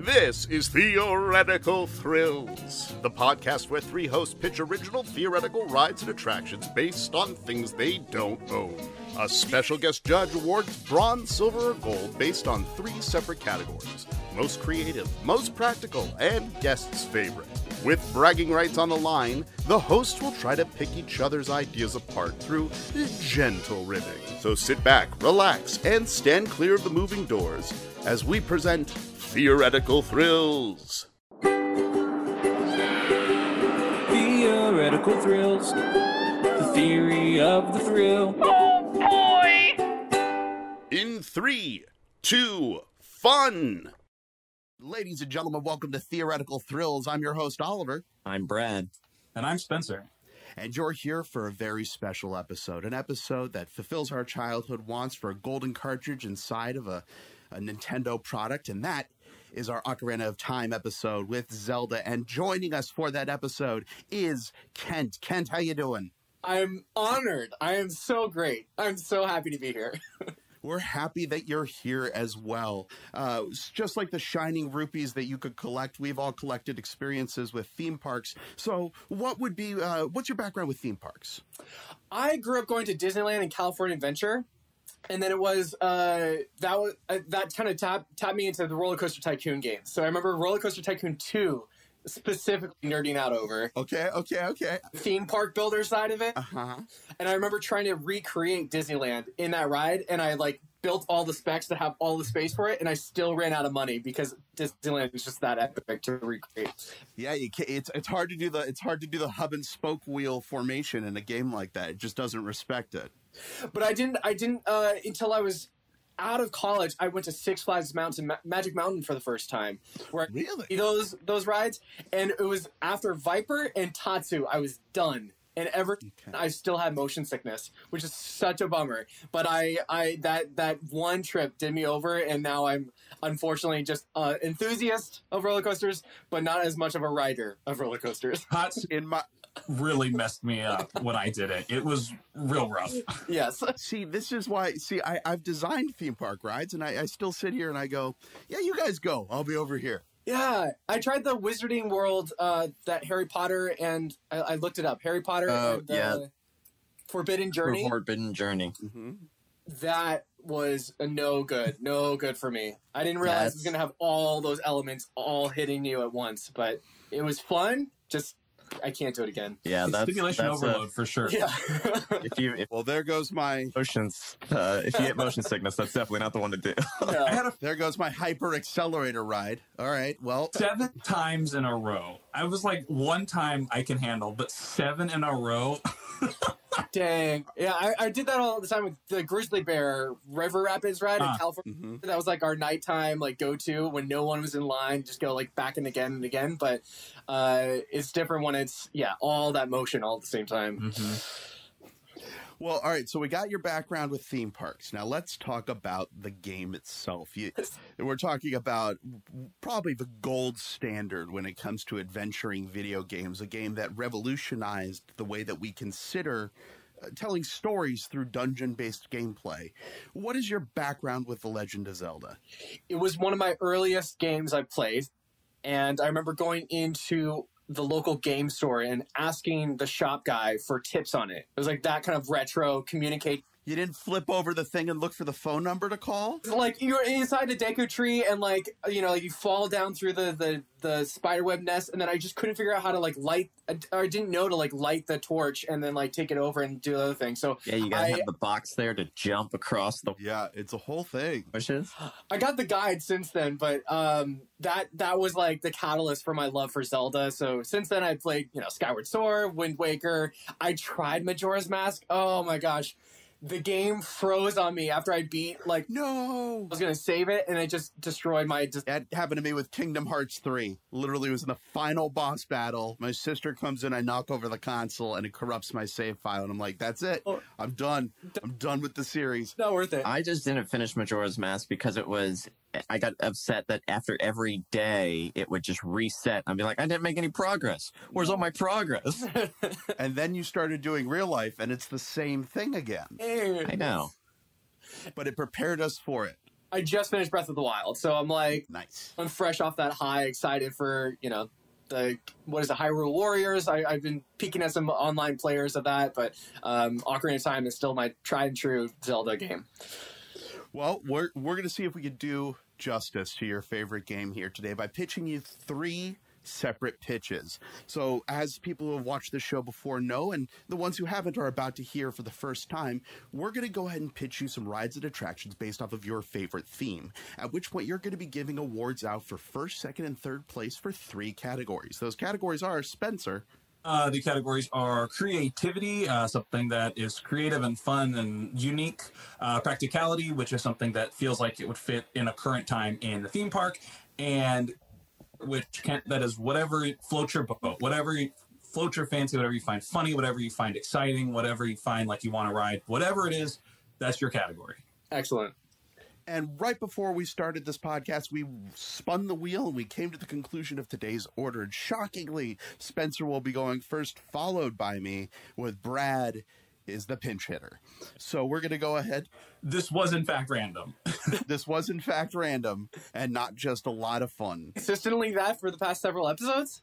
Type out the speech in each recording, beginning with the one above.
This is Theoretical Thrills, the podcast where three hosts pitch original theoretical rides and attractions based on things they don't own. A special guest judge awards bronze, silver, or gold based on three separate categories most creative, most practical, and guest's favorite. With bragging rights on the line, the hosts will try to pick each other's ideas apart through gentle ribbing. So sit back, relax, and stand clear of the moving doors as we present Theoretical Thrills. Theoretical thrills. The theory of the thrill. Oh boy! In three, two, fun! Ladies and gentlemen, welcome to Theoretical Thrills. I'm your host, Oliver, I'm Brad. And I'm Spencer. and you're here for a very special episode. An episode that fulfills our childhood wants for a golden cartridge inside of a, a Nintendo product, and that is our Ocarina of Time episode with Zelda. And joining us for that episode is Kent. Kent, how you doing? I'm honored. I am so great. I'm so happy to be here. We're happy that you're here as well. Uh, just like the shining rupees that you could collect, we've all collected experiences with theme parks. So, what would be, uh, what's your background with theme parks? I grew up going to Disneyland and California Adventure, and then it was uh, that was uh, that kind of tapped tapped me into the Roller Coaster Tycoon games. So I remember Roller Coaster Tycoon Two specifically nerding out over Okay, okay, okay. theme park builder side of it, Uh huh. and I remember trying to recreate Disneyland in that ride, and I like built all the specs to have all the space for it, and I still ran out of money because Disneyland is just that epic to recreate. Yeah, you can, it's it's hard to do the it's hard to do the hub and spoke wheel formation in a game like that. It just doesn't respect it. But I didn't. I didn't uh, until I was out of college. I went to Six Flags Mountain, Ma- Magic Mountain for the first time. Where I Really? did those those rides, and it was after Viper and Tatsu. I was done, and ever Okay. I still had motion sickness, which is such a bummer. But I I that that one trip did me over, and now I'm unfortunately just an enthusiast of roller coasters, but not as much of a rider of roller coasters. Tots In my really messed me up when I did it. It was real rough. yes. see, this is why. See, I I've designed theme park rides, and I, I still sit here and I go, yeah, you guys go. I'll be over here. Yeah, I tried the Wizarding World, uh, that Harry Potter, and I, I looked it up. Harry Potter Oh, the yeah. Forbidden Journey. Forbidden Journey. hmm That was a no good, no good for me. I didn't realize it was That's- gonna have all those elements all hitting you at once, but it was fun. Just I can't do it again. Yeah, that's Stimulation that's a- overload for sure. Yeah, if you if Well, there goes my motions uh, if you get motion sickness, that's definitely not the one to do. No. I had a there goes my hyper accelerator ride. All right. Well, seven times in a row. I was like, one time I can handle, but seven in a row. Dang. Yeah, I, I did that all the time with the Grizzly Bear River Rapids ride in Ah. California. mhm. That was like our nighttime like go to when no one was in line, just go like back and again and again. But uh, it's different when it's yeah all that motion all at the same time. Well, all right. So we got your background with theme parks. Now let's talk about the game itself. You, we're talking about probably the gold standard when it comes to adventuring video games, a game that revolutionized the way that we consider uh, telling stories through dungeon based gameplay. What is your background with The Legend of Zelda? It was one of my earliest games I played, and I remember going into the local game store and asking the shop guy for tips on it. It was like that kind of retro communicate You didn't flip over the thing and look for the phone number to call? like you're inside a Deku tree and like you know like you fall down through the the the spiderweb nest and then I just couldn't figure out how to like light or I didn't know to like light the torch and then like take it over and do the other thing. So yeah, you gotta I- have the box there to jump across the Yeah, it's a whole thing. bushes. I got the guide since then, but um that that was like the catalyst for my love for Zelda. So since then I played you know Skyward Sword, Wind Waker. I tried Majora's Mask. Oh my gosh. The game froze on me after I beat like No. I was gonna save it and it just destroyed my just That happened to me with Kingdom Hearts 3. Literally, was in the final boss battle. My sister comes in, I knock over the console, and it corrupts my save file. And I'm like, that's it. Oh. I'm done. I'm done with the series. not worth it. I just didn't finish Majora's Mask because it was. I got upset that after every day it would just reset. I'd be like, I didn't make any progress. Where's all my progress? And then you started doing real life, and it's the same thing again. I know. But it prepared us for it. I just finished Breath of the Wild, so I'm like, Nice. I'm fresh off that high, excited for you know the what is it, Hyrule Warriors. I, I've been peeking at some online players of that, but um, Ocarina of Time is still my tried and true Zelda game. Well, we're we're gonna see if we can do justice to your favorite game here today by pitching you three separate pitches. So, as people who have watched this show before know, and the ones who haven't are about to hear for the first time, we're going to go ahead and pitch you some rides and attractions based off of your favorite theme. At which point, you're going to be giving awards out for first, second, and third place for three categories. Those categories are Spencer. Uh, the categories are creativity, uh, something that is creative and fun and unique. Uh, practicality, which is something that feels like it would fit in a current time in the theme park, and which can that is whatever floats your boat, whatever floats your fancy, whatever you find funny, whatever you find exciting, whatever you find like you want to ride, whatever it is, that's your category. Excellent. And right before we started this podcast, we spun the wheel and we came to the conclusion of today's order. And shockingly, Spencer will be going first, followed by me, with Brad is the pinch hitter. So we're going to go ahead. This was in fact random. this was, in fact, random and not just a lot of fun. Consistently that for the past several episodes.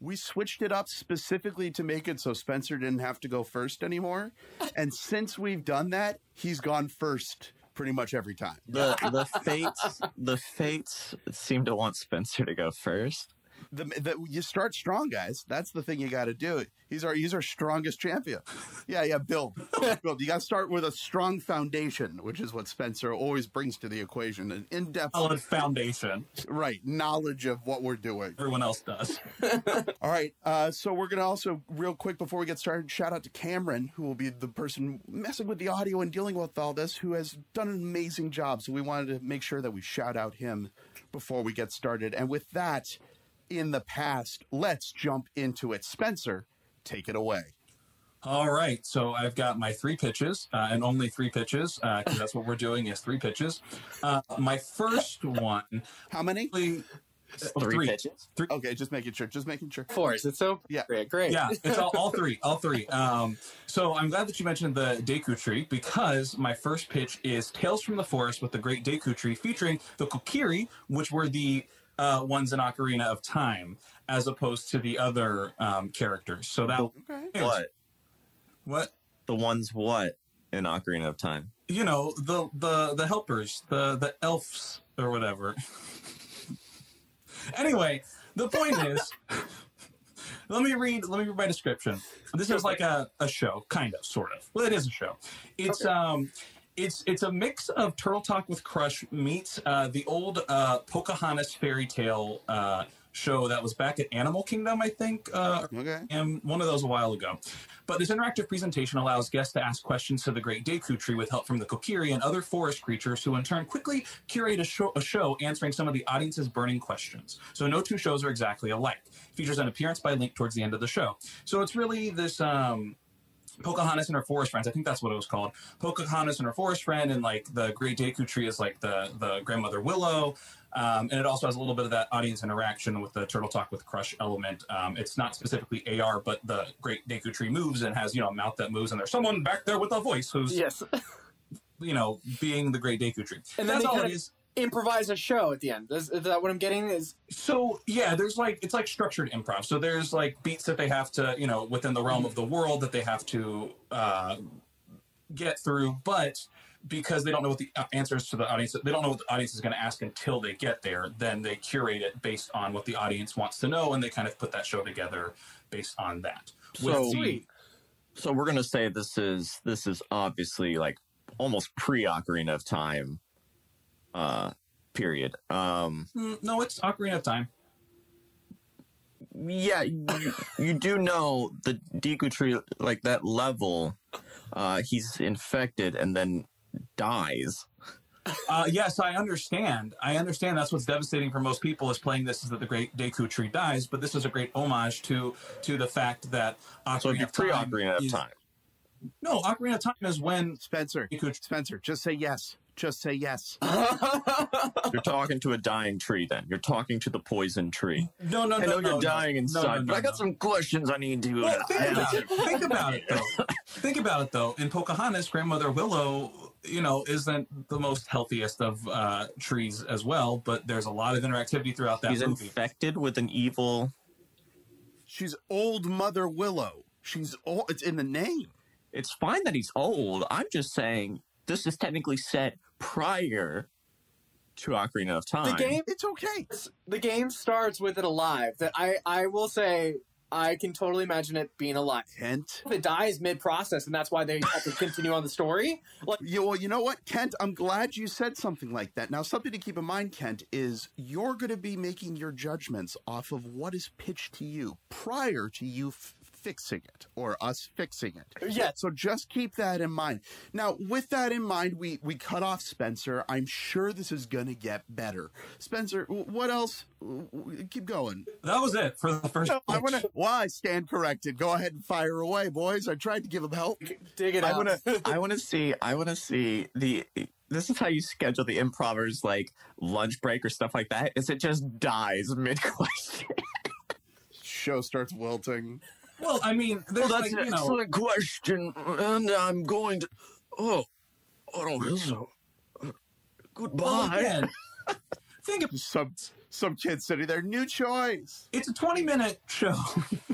We switched it up specifically to make it so Spencer didn't have to go first anymore. And since we've done that, he's gone first pretty much every time. The the fates the fates seem to want Spencer to go first. The, the, you start strong, guys. That's the thing you got to do. He's our he's our strongest champion. Yeah, yeah. Build, build. You got to start with a strong foundation, which is what Spencer always brings to the equation. An in depth, Solid foundation. right knowledge of what we're doing. Everyone else does. All right. Uh, so we're gonna also real quick before we get started, shout out to Cameron, who will be the person messing with the audio and dealing with all this, who has done an amazing job. So we wanted to make sure that we shout out him before we get started. And with that in the past, let's jump into it. Spencer, take it away. All right, so I've got my three pitches, uh, and only three pitches, because that's what we're doing is three pitches. Uh, my first one, How many? really, uh, Three, pitches. Okay, just making sure. Just making sure. Four. Is it so? Yeah. Great. Great. Yeah, it's all, all three, all three. Um, so I'm glad that you mentioned the Deku tree because my first pitch is Tales from the Forest with the Great Deku tree featuring the Kokiri, which were the uh, ones in Ocarina of Time, as opposed to the other um, characters. So that Okay. What? what The ones what in Ocarina of Time? you know the the the helpers, the the elves or whatever. anyway, the point is. Let me read. Let me read my description. This is like a, a show, kind of, sort of. Well, it is a show. It's um, it's it's a mix of Turtle Talk with Crush meets uh, the old uh, Pocahontas fairy tale uh, show that was back at Animal Kingdom, I think, uh, Okay. and one of those a while ago. But this interactive presentation allows guests to ask questions to the Great Deku Tree with help from the Kokiri and other forest creatures, who in turn quickly curate a show, a show answering some of the audience's burning questions. So no two shows are exactly alike. Features an appearance by Link towards the end of the show. So it's really this. Um, Pocahontas and her forest friends. I think that's what it was called. Pocahontas and her forest friend, and like the Great Deku Tree is like the the grandmother Willow, um, and it also has a little bit of that audience interaction with the Turtle Talk with Crush element. Um, it's not specifically AR, but the Great Deku Tree moves and has you know a mouth that moves, and there's someone back there with a voice who's Yes. you know being the Great Deku Tree. And then that's all it of- is. Improvise a show at the end. Is, is that what I'm getting? Is So yeah, there's like it's like structured improv. So there's like beats that they have to, you know, within the realm of the world that they have to uh, get through, but because they don't know what the uh, answers to the audience, they don't know what the audience is going to ask until they get there. Then they curate it based on what the audience wants to know, and they kind of put that show together based on that. With So- the- So we're gonna say this is this is obviously like almost pre Ocarina of Time uh period. Um Mm, no, it's Ocarina of Time. yeah, you, you do know the Deku tree like that level uh he's infected and then dies. Uh, yes, I understand. I understand that's what's devastating for most people is playing this is that the great Deku tree dies, but this is a great homage to to the fact that Ocarina So it'd be of pre Time Ocarina of is- Time. No, Ocarina of Time is when Spencer, Deku Spencer, just say yes. Just say yes. You're talking to a dying tree then. You're talking to the poison tree. No, no, no. I know no, you're no. dying No, inside, no, no, but I got no. some questions I need to Well, think about it. Think about it though. think about it though. In Pocahontas, grandmother Willow you know, isn't the most healthiest of uh, trees as well, but there's a lot of interactivity throughout that He's movie. infected with an evil. She's old Mother Willow. She's old. It's in the name. It's fine that he's old. I'm just saying this is technically set prior to Ocarina of Time. The game It's okay. the game starts with it alive. That I I will say I can totally imagine it being alive. Kent. If it dies mid process, and that's why they have to continue on the story. Like You, well, you know what, Kent? I'm glad you said something like that. Now, something to keep in mind, Kent, is you're going to be making your judgments off of what is pitched to you prior to you f- fixing it or us fixing it. Yeah. So just keep that in mind. Now, with that in mind, we we cut off Spencer. I'm sure this is going to get better. Spencer, what else? W- w- Keep going. That was it for the first. I want to. Why stand corrected? Go ahead and fire away, boys. I tried to give him help. dig it I out. want to. I want to see. I want to see the. This is how you schedule the improvers like lunch break or stuff like that. Is it just dies mid question? Show starts wilting. Well, I mean, there's like, you know, question, and I'm going to. Oh, I don't know. So, goodbye. well, again, think of Some some kid sitting there. New choice. it's a 20 minute show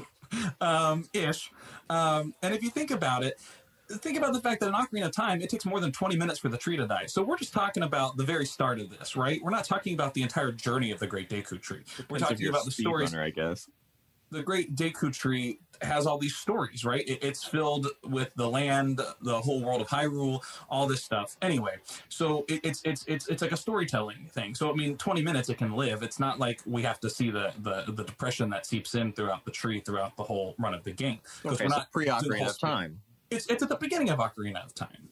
um, ish um, and if you think about it think about the fact that in Ocarina of Time, it takes more than 20 minutes for the tree to die. So we're just talking about the very start of this, right? We're not talking about the entire journey of the Great Deku Tree. We're talking about the stories. I guess. The Great Deku Tree has all these stories, right? It, it's filled with the land, the whole world of Hyrule, all this stuff. Anyway, so it, it's it's it's it's like a storytelling thing. So I mean, 20 minutes it can live. It's not like we have to see the the, the depression that seeps in throughout the tree throughout the whole run of the game. 'Cause Okay, we're so not pre doing the Ocarina of. Time. It's it's at the beginning of Ocarina of Time.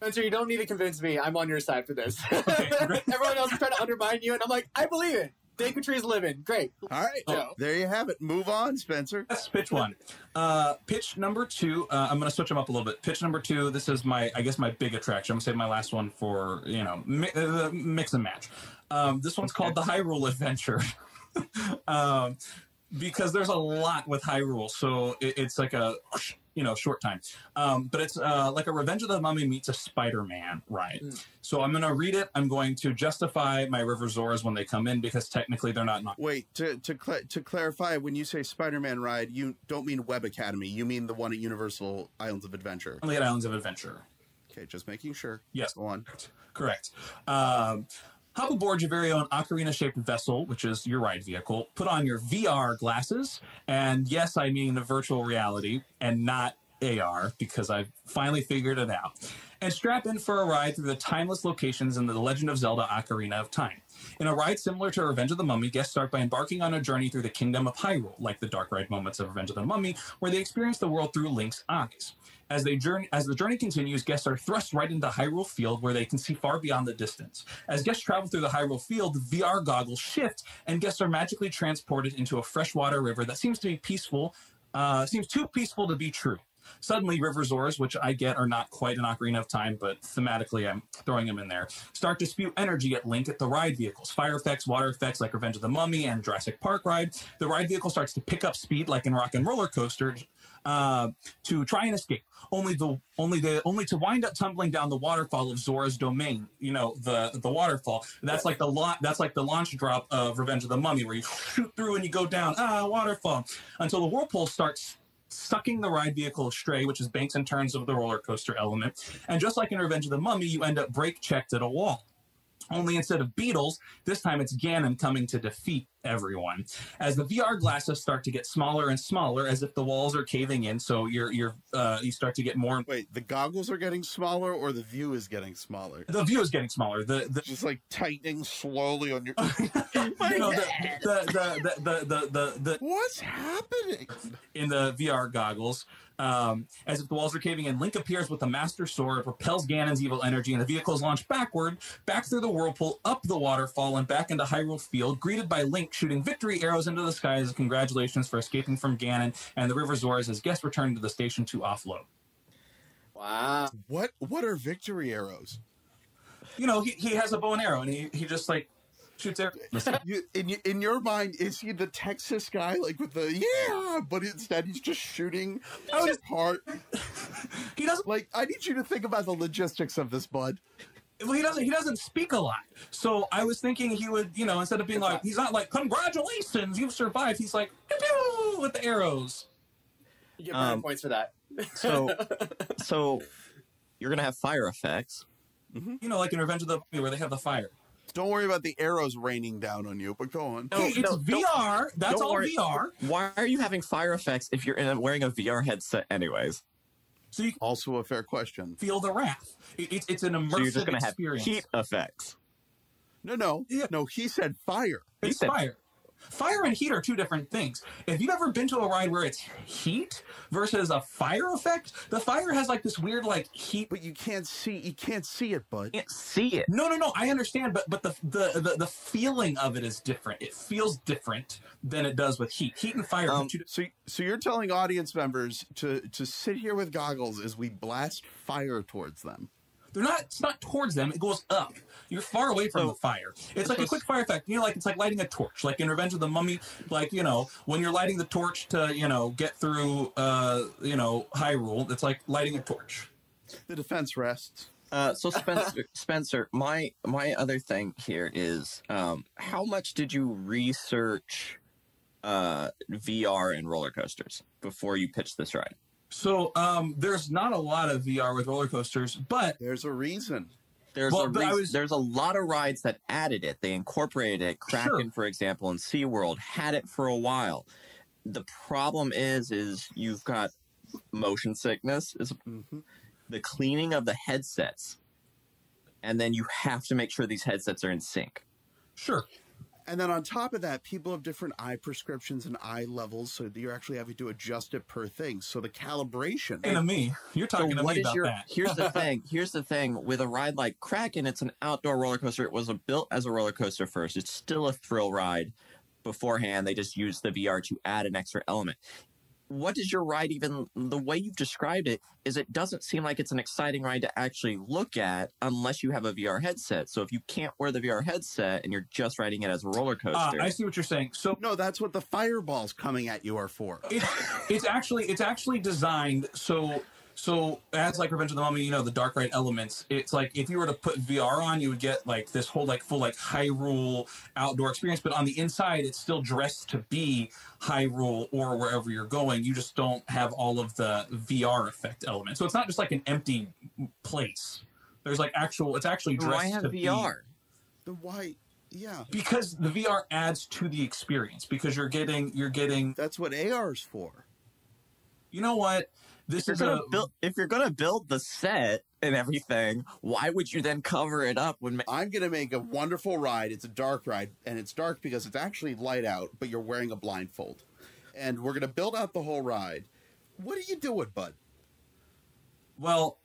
Spencer, you don't need to convince me. I'm on your side for this. Okay. Everyone else is trying to undermine you, and I'm like, I believe it. Deku Tree's living. Great. All right. Joe. There you have it. Move on, Spencer. That's pitch one. Uh, pitch number two. Uh, I'm going to switch them up a little bit. Pitch number two. This is my, I guess, my big attraction. I'm going to save my last one for you know mi- uh, mix and match. Um, this one's called the Hyrule Adventure. um, because there's a lot with Hyrule, so it, it's like a you know short time. Um, but it's uh, like a Revenge of the Mummy meets a Spider-Man ride. So I'm going to read it. I'm going to justify my River Zoras when they come in because technically they're not. not Wait to to cl- to clarify. When you say Spider-Man ride, you don't mean Web Academy. You mean the one at Universal Islands of Adventure. only at Islands of Adventure. Okay, just making sure. Yes. Go on. Correct. Um, hop aboard your very own ocarina shaped vessel, which is your ride vehicle. Put on your VR glasses. And yes, I mean the virtual reality and not AR because I've finally figured it out. And strap in for a ride through the timeless locations in the Legend of Zelda Ocarina of Time. In a ride similar to Revenge of the Mummy, guests start by embarking on a journey through the kingdom of Hyrule, like the dark ride moments of Revenge of the Mummy, where they experience the world through Link's eyes. As they journey, as the journey continues, guests are thrust right into Hyrule Field, where they can see far beyond the distance. As guests travel through the Hyrule Field, VR goggles shift, and guests are magically transported into a freshwater river that seems to be peaceful, uh, seems too peaceful to be true. Suddenly, River Zoras, which I get are not quite an Ocarina of Time, but thematically I'm throwing them in there, start to spew energy at Link at the ride vehicles. Fire effects, water effects like Revenge of the Mummy and Jurassic Park ride. The ride vehicle starts to pick up speed like in Rock and Roller Coaster uh, to try and escape. Only the only the only to wind up tumbling down the waterfall of Zora's domain. You know the the waterfall. That's like the la- that's like the launch drop of Revenge of the Mummy, where you shoot through and you go down. Ah, waterfall until the whirlpool starts sucking the ride vehicle astray, which is banks and turns of the roller coaster element. And just like in Revenge of the Mummy, you end up brake checked at a wall. Only instead of beetles, this time it's Ganon coming to defeat everyone. As the VR glasses start to get smaller and smaller, as if the walls are caving in, so you're you're uh, you start to get more. Wait, the goggles are getting smaller, or the view is getting smaller? The view is getting smaller. The the Just like tightening slowly on your. you know, the, the, the, the, the, the, the, What's happening? in the VR goggles. Um, as if the walls are caving in, Link appears with a Master Sword, repels Ganon's evil energy, and the vehicle is launched backward, back through the whirlpool, up the waterfall, and back into Hyrule Field, greeted by Link shooting victory arrows into the sky as congratulations for escaping from Ganon and the River Zoras as guests return to the station to offload. Wow. What What are victory arrows? You know, he, he has a bow and arrow, and he, he just like Shoots arrows. You, in in your mind, is he the Texas guy, like with the yeah? But instead, he's just shooting Oh, his heart. He doesn't. Like, I need you to think about the logistics of this, bud. Well, he doesn't. He doesn't speak a lot. So I was thinking he would, you know, instead of being like, he's not like, "Congratulations, you've survived." He's like, "Pew, pew," with the arrows. You get brownie Um, points for that. So, so you're gonna have fire effects. You know, like in Revenge of the where they have the fire. Don't worry about the arrows raining down on you, but go on. No, hey, it's no, VR. That's all worry. VR. Why are you having fire effects if you're in a, wearing a VR headset anyways? So you Also, a fair question. feel the wrath. It, it's it's an immersive So you're just gonna have experience. heat effects. No, no, Yeah. no. He said fire. He It's said- fire. Fire and heat are two different things. If you've ever been to a ride where it's heat versus a fire effect, the fire has like this weird like heat. But you can't see. You can't see it, bud. can't see it. No, no, no. I understand, but but the the the, the feeling of it is different. It feels different than it does with heat. Heat and fire. Um, So, so you're telling audience members to to sit here with goggles as we blast fire towards them. They're not. It's not towards them. It goes up. You're far away from So- the fire. It's like a quick fire effect. You know, like it's like lighting a torch. Like in Revenge of the Mummy, like you know, when you're lighting the torch to you know get through uh you know Hyrule, it's like lighting a torch. The defense rests. Uh, so Spencer, Spencer, my my other thing here is, um, how much did you research uh, VR and roller coasters before you pitched this ride? So um, there's not a lot of VR with roller coasters, but There's a reason. There's Well, a but I reas- was- there's a lot of rides that added it. They incorporated it. Kraken, for example, and SeaWorld had it for a while. The problem is, is you've got motion sickness. Is hmm the cleaning of the headsets, and then you have to make sure these headsets are in sync. sure. And then on top of that, people have different eye prescriptions and eye levels, so you're actually having to adjust it per thing. So the calibration. And to me, you're talking so to what me is about your? that. Here's the thing. Here's the thing. With a ride like Kraken, it's an outdoor roller coaster. It was a, built as a roller coaster first. It's still a thrill ride. Beforehand, they just used the VR to add an extra element. What is your ride even? The way you've described it is, it doesn't seem like it's an exciting ride to actually look at unless you have a VR headset. So if you can't wear the VR headset and you're just riding it as a roller Uh, coaster, I see what you're saying. So no, that's what the fireballs coming at you are for. it's it's actually it's actually designed so so as like Revenge of the Mummy, you know, the dark ride elements. It's like if you were to put VR on, you would get like this whole like full like Hyrule outdoor experience. But on the inside, it's still dressed to be Hyrule or wherever you're going. You just don't have all of the VR effect elements. So it's not just like an empty place. There's like actual. It's actually dressed why have to be- VR? The white. Yeah, because the VR adds to the experience because you're getting you're getting. that's what AR's for. You know what? This If you're is gonna a build, if you're gonna build the set and everything, why would you then cover it up when? Ma- I'm gonna make a wonderful ride. It's a dark ride, and it's dark because it's actually light out, but you're wearing a blindfold. And we're gonna build out the whole ride. What are you doing, bud? Well,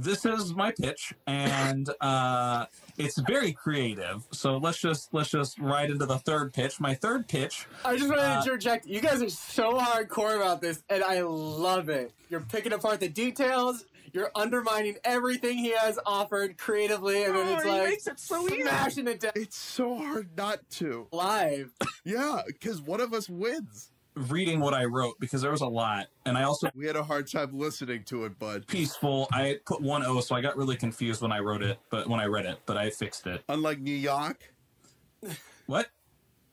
this is my pitch, and uh, it's very creative. So let's just let's just right into the third pitch. My third pitch. I just wanted Uh, to interject. You guys are so hardcore about this, and I love it. You're picking apart the details. You're undermining everything he has offered creatively, and then Oh, it's he like makes it so easy. smashing it down It's so hard not to. live. Yeah, because one of us wins. Reading what I wrote because there was a lot, and I also We had a hard time listening to it, bud. peaceful. I put one O, so I got really confused when I wrote it, but when I read it, but I fixed it. Unlike New York, What?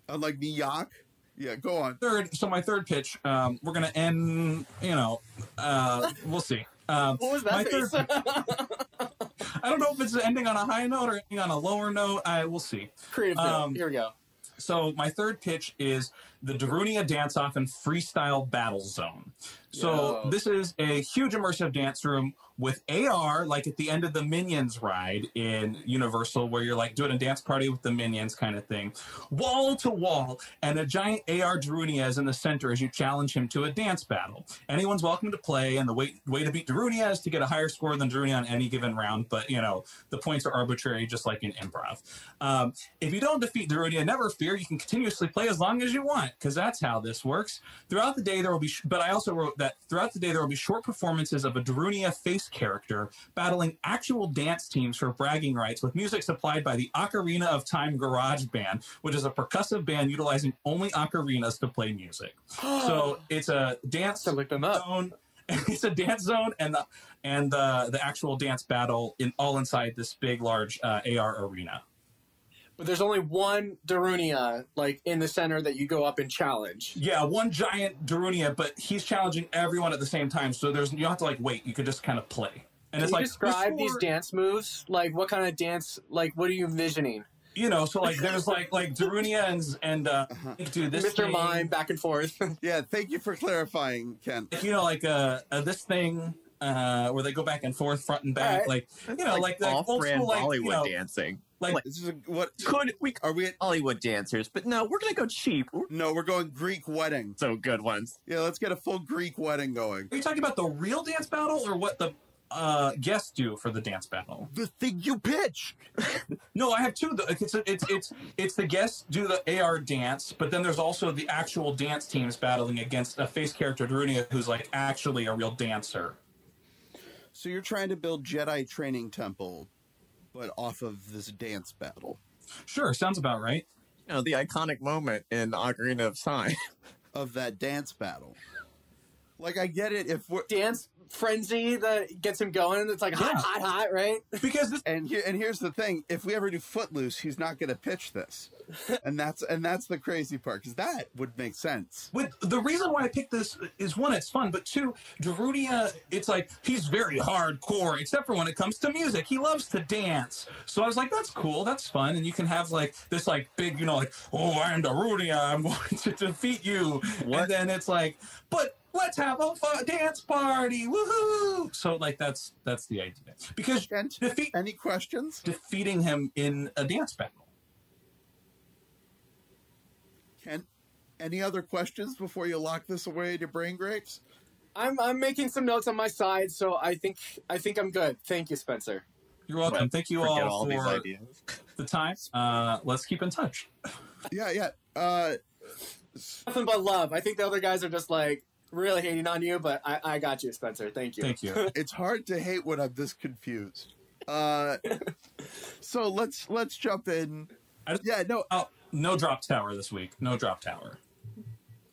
unlike New York. Yeah, go on. Third. So my third pitch. Um, we're gonna end. You know, uh, we'll see. Um, What was my that third? I don't know if it's ending on a high note or ending on a lower note. I will see. Creative. Um, Here we go. So my third pitch is the Darunia Dance Off and Freestyle Battle Zone. So Yo. this is a huge immersive dance room with AR, like at the end of the Minions ride in Universal, where you're like doing a dance party with the Minions kind of thing, wall to wall, and a giant AR Darunia is in the center as you challenge him to a dance battle. Anyone's welcome to play, and the way way to beat Darunia is to get a higher score than Darunia on any given round. But you know the points are arbitrary, just like in improv. Um, if you don't defeat Darunia, never fear. you can continuously play as long as you want because that's how this works. Throughout the day, there will be, sh- but I also wrote that throughout the day, there will be short performances of a Darunia face character battling actual dance teams for bragging rights with music supplied by the Ocarina of Time Garage Band, which is a percussive band utilizing only ocarinas to play music. So it's a dance to look them up. zone. It's a dance zone and the and the the actual dance battle in all inside this big large uh, AR arena. But there's only one Darunia like in the center that you go up and challenge. Yeah, one giant Darunia, but he's challenging everyone at the same time. So there's you don't have to like wait. You could just kind of play. And Can it's you like describe these dance moves? Like what kind of dance? Like what are you envisioning? You know, so like there's like like Darunia and and uh, Uh-huh. dude, this Mr. thing- Mime back and forth. Yeah, thank you for clarifying, Ken. you know, like uh, uh this thing uh where they go back and forth, front and back, Alright. like you know, like, like, old school, like Bollywood you know, dancing. Like This is a, what Could we are we? At, Hollywood dancers? But no, we're gonna go cheap. No, we're going Greek wedding. so good ones. Yeah, let's get a full Greek wedding going. Are you talking about the real dance battle or what the uh, guests do for the dance battle? The thing you pitch. No, I have two. It's it's it's it's the guests do the AR dance, but then there's also the actual dance teams battling against a face character Darunia who's like actually a real dancer. So you're trying to build Jedi training temple, but off of this dance battle Sure, sounds about right. You know, the iconic moment in Ocarina of Time. of that dance battle. Like I get it if we're dance frenzy that gets him going. It's like hot, Yeah. hot, hot, right? Because this and here and here's the thing: if we ever do Footloose, he's not going to pitch this, and that's and that's the crazy part because that would make sense. with the reason why I picked this is one, it's fun, but two, Darunia, it's like he's very hardcore, except for when it comes to music. He loves to dance. So I was like, that's cool, that's fun, and you can have like this like big, you know, like, oh, I'm Darunia, I'm going to defeat you, What? and then it's like, but let's have a fun dance party, woohoo! So like that's that's the idea because Kent, defeat any questions? defeating him in a dance battle. Kent, any other questions before you lock this away to brain grapes? I'm I'm making some notes on my side, so I think I think I'm good. Thank you, Spencer. You're welcome. Thank you Forget all, all these for ideas. the time. Uh, let's keep in touch. Yeah, yeah. Uh, Nothing but love. I think the other guys are just like really hating on you, but I, I got you, Spencer. Thank you. Thank you. it's hard to hate when I'm this confused. Uh, so let's let's jump in. I just- Yeah, no, Oh, no drop tower this week. No drop tower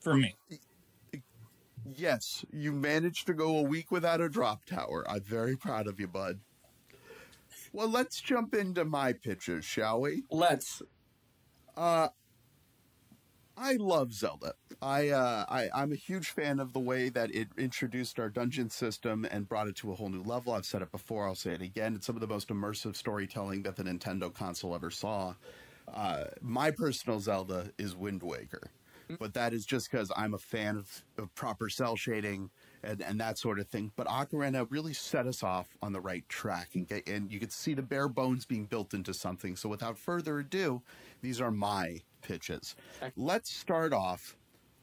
for me. Yes, you managed to go a week without a drop tower. I'm very proud of you, bud. Well, let's jump into my pitches, shall we? Let's. Uh, I love Zelda. I, uh, I I'm a huge fan of the way that it introduced our dungeon system and brought it to a whole new level. I've said it before. I'll say it again. It's some of the most immersive storytelling that the Nintendo console ever saw. Uh, my personal Zelda is Wind Waker, but that is just because I'm a fan of, of proper cel shading and, and that sort of thing. But Ocarina really set us off on the right track, and, get, and you could see the bare bones being built into something. So without further ado, these are my pitches. Let's start off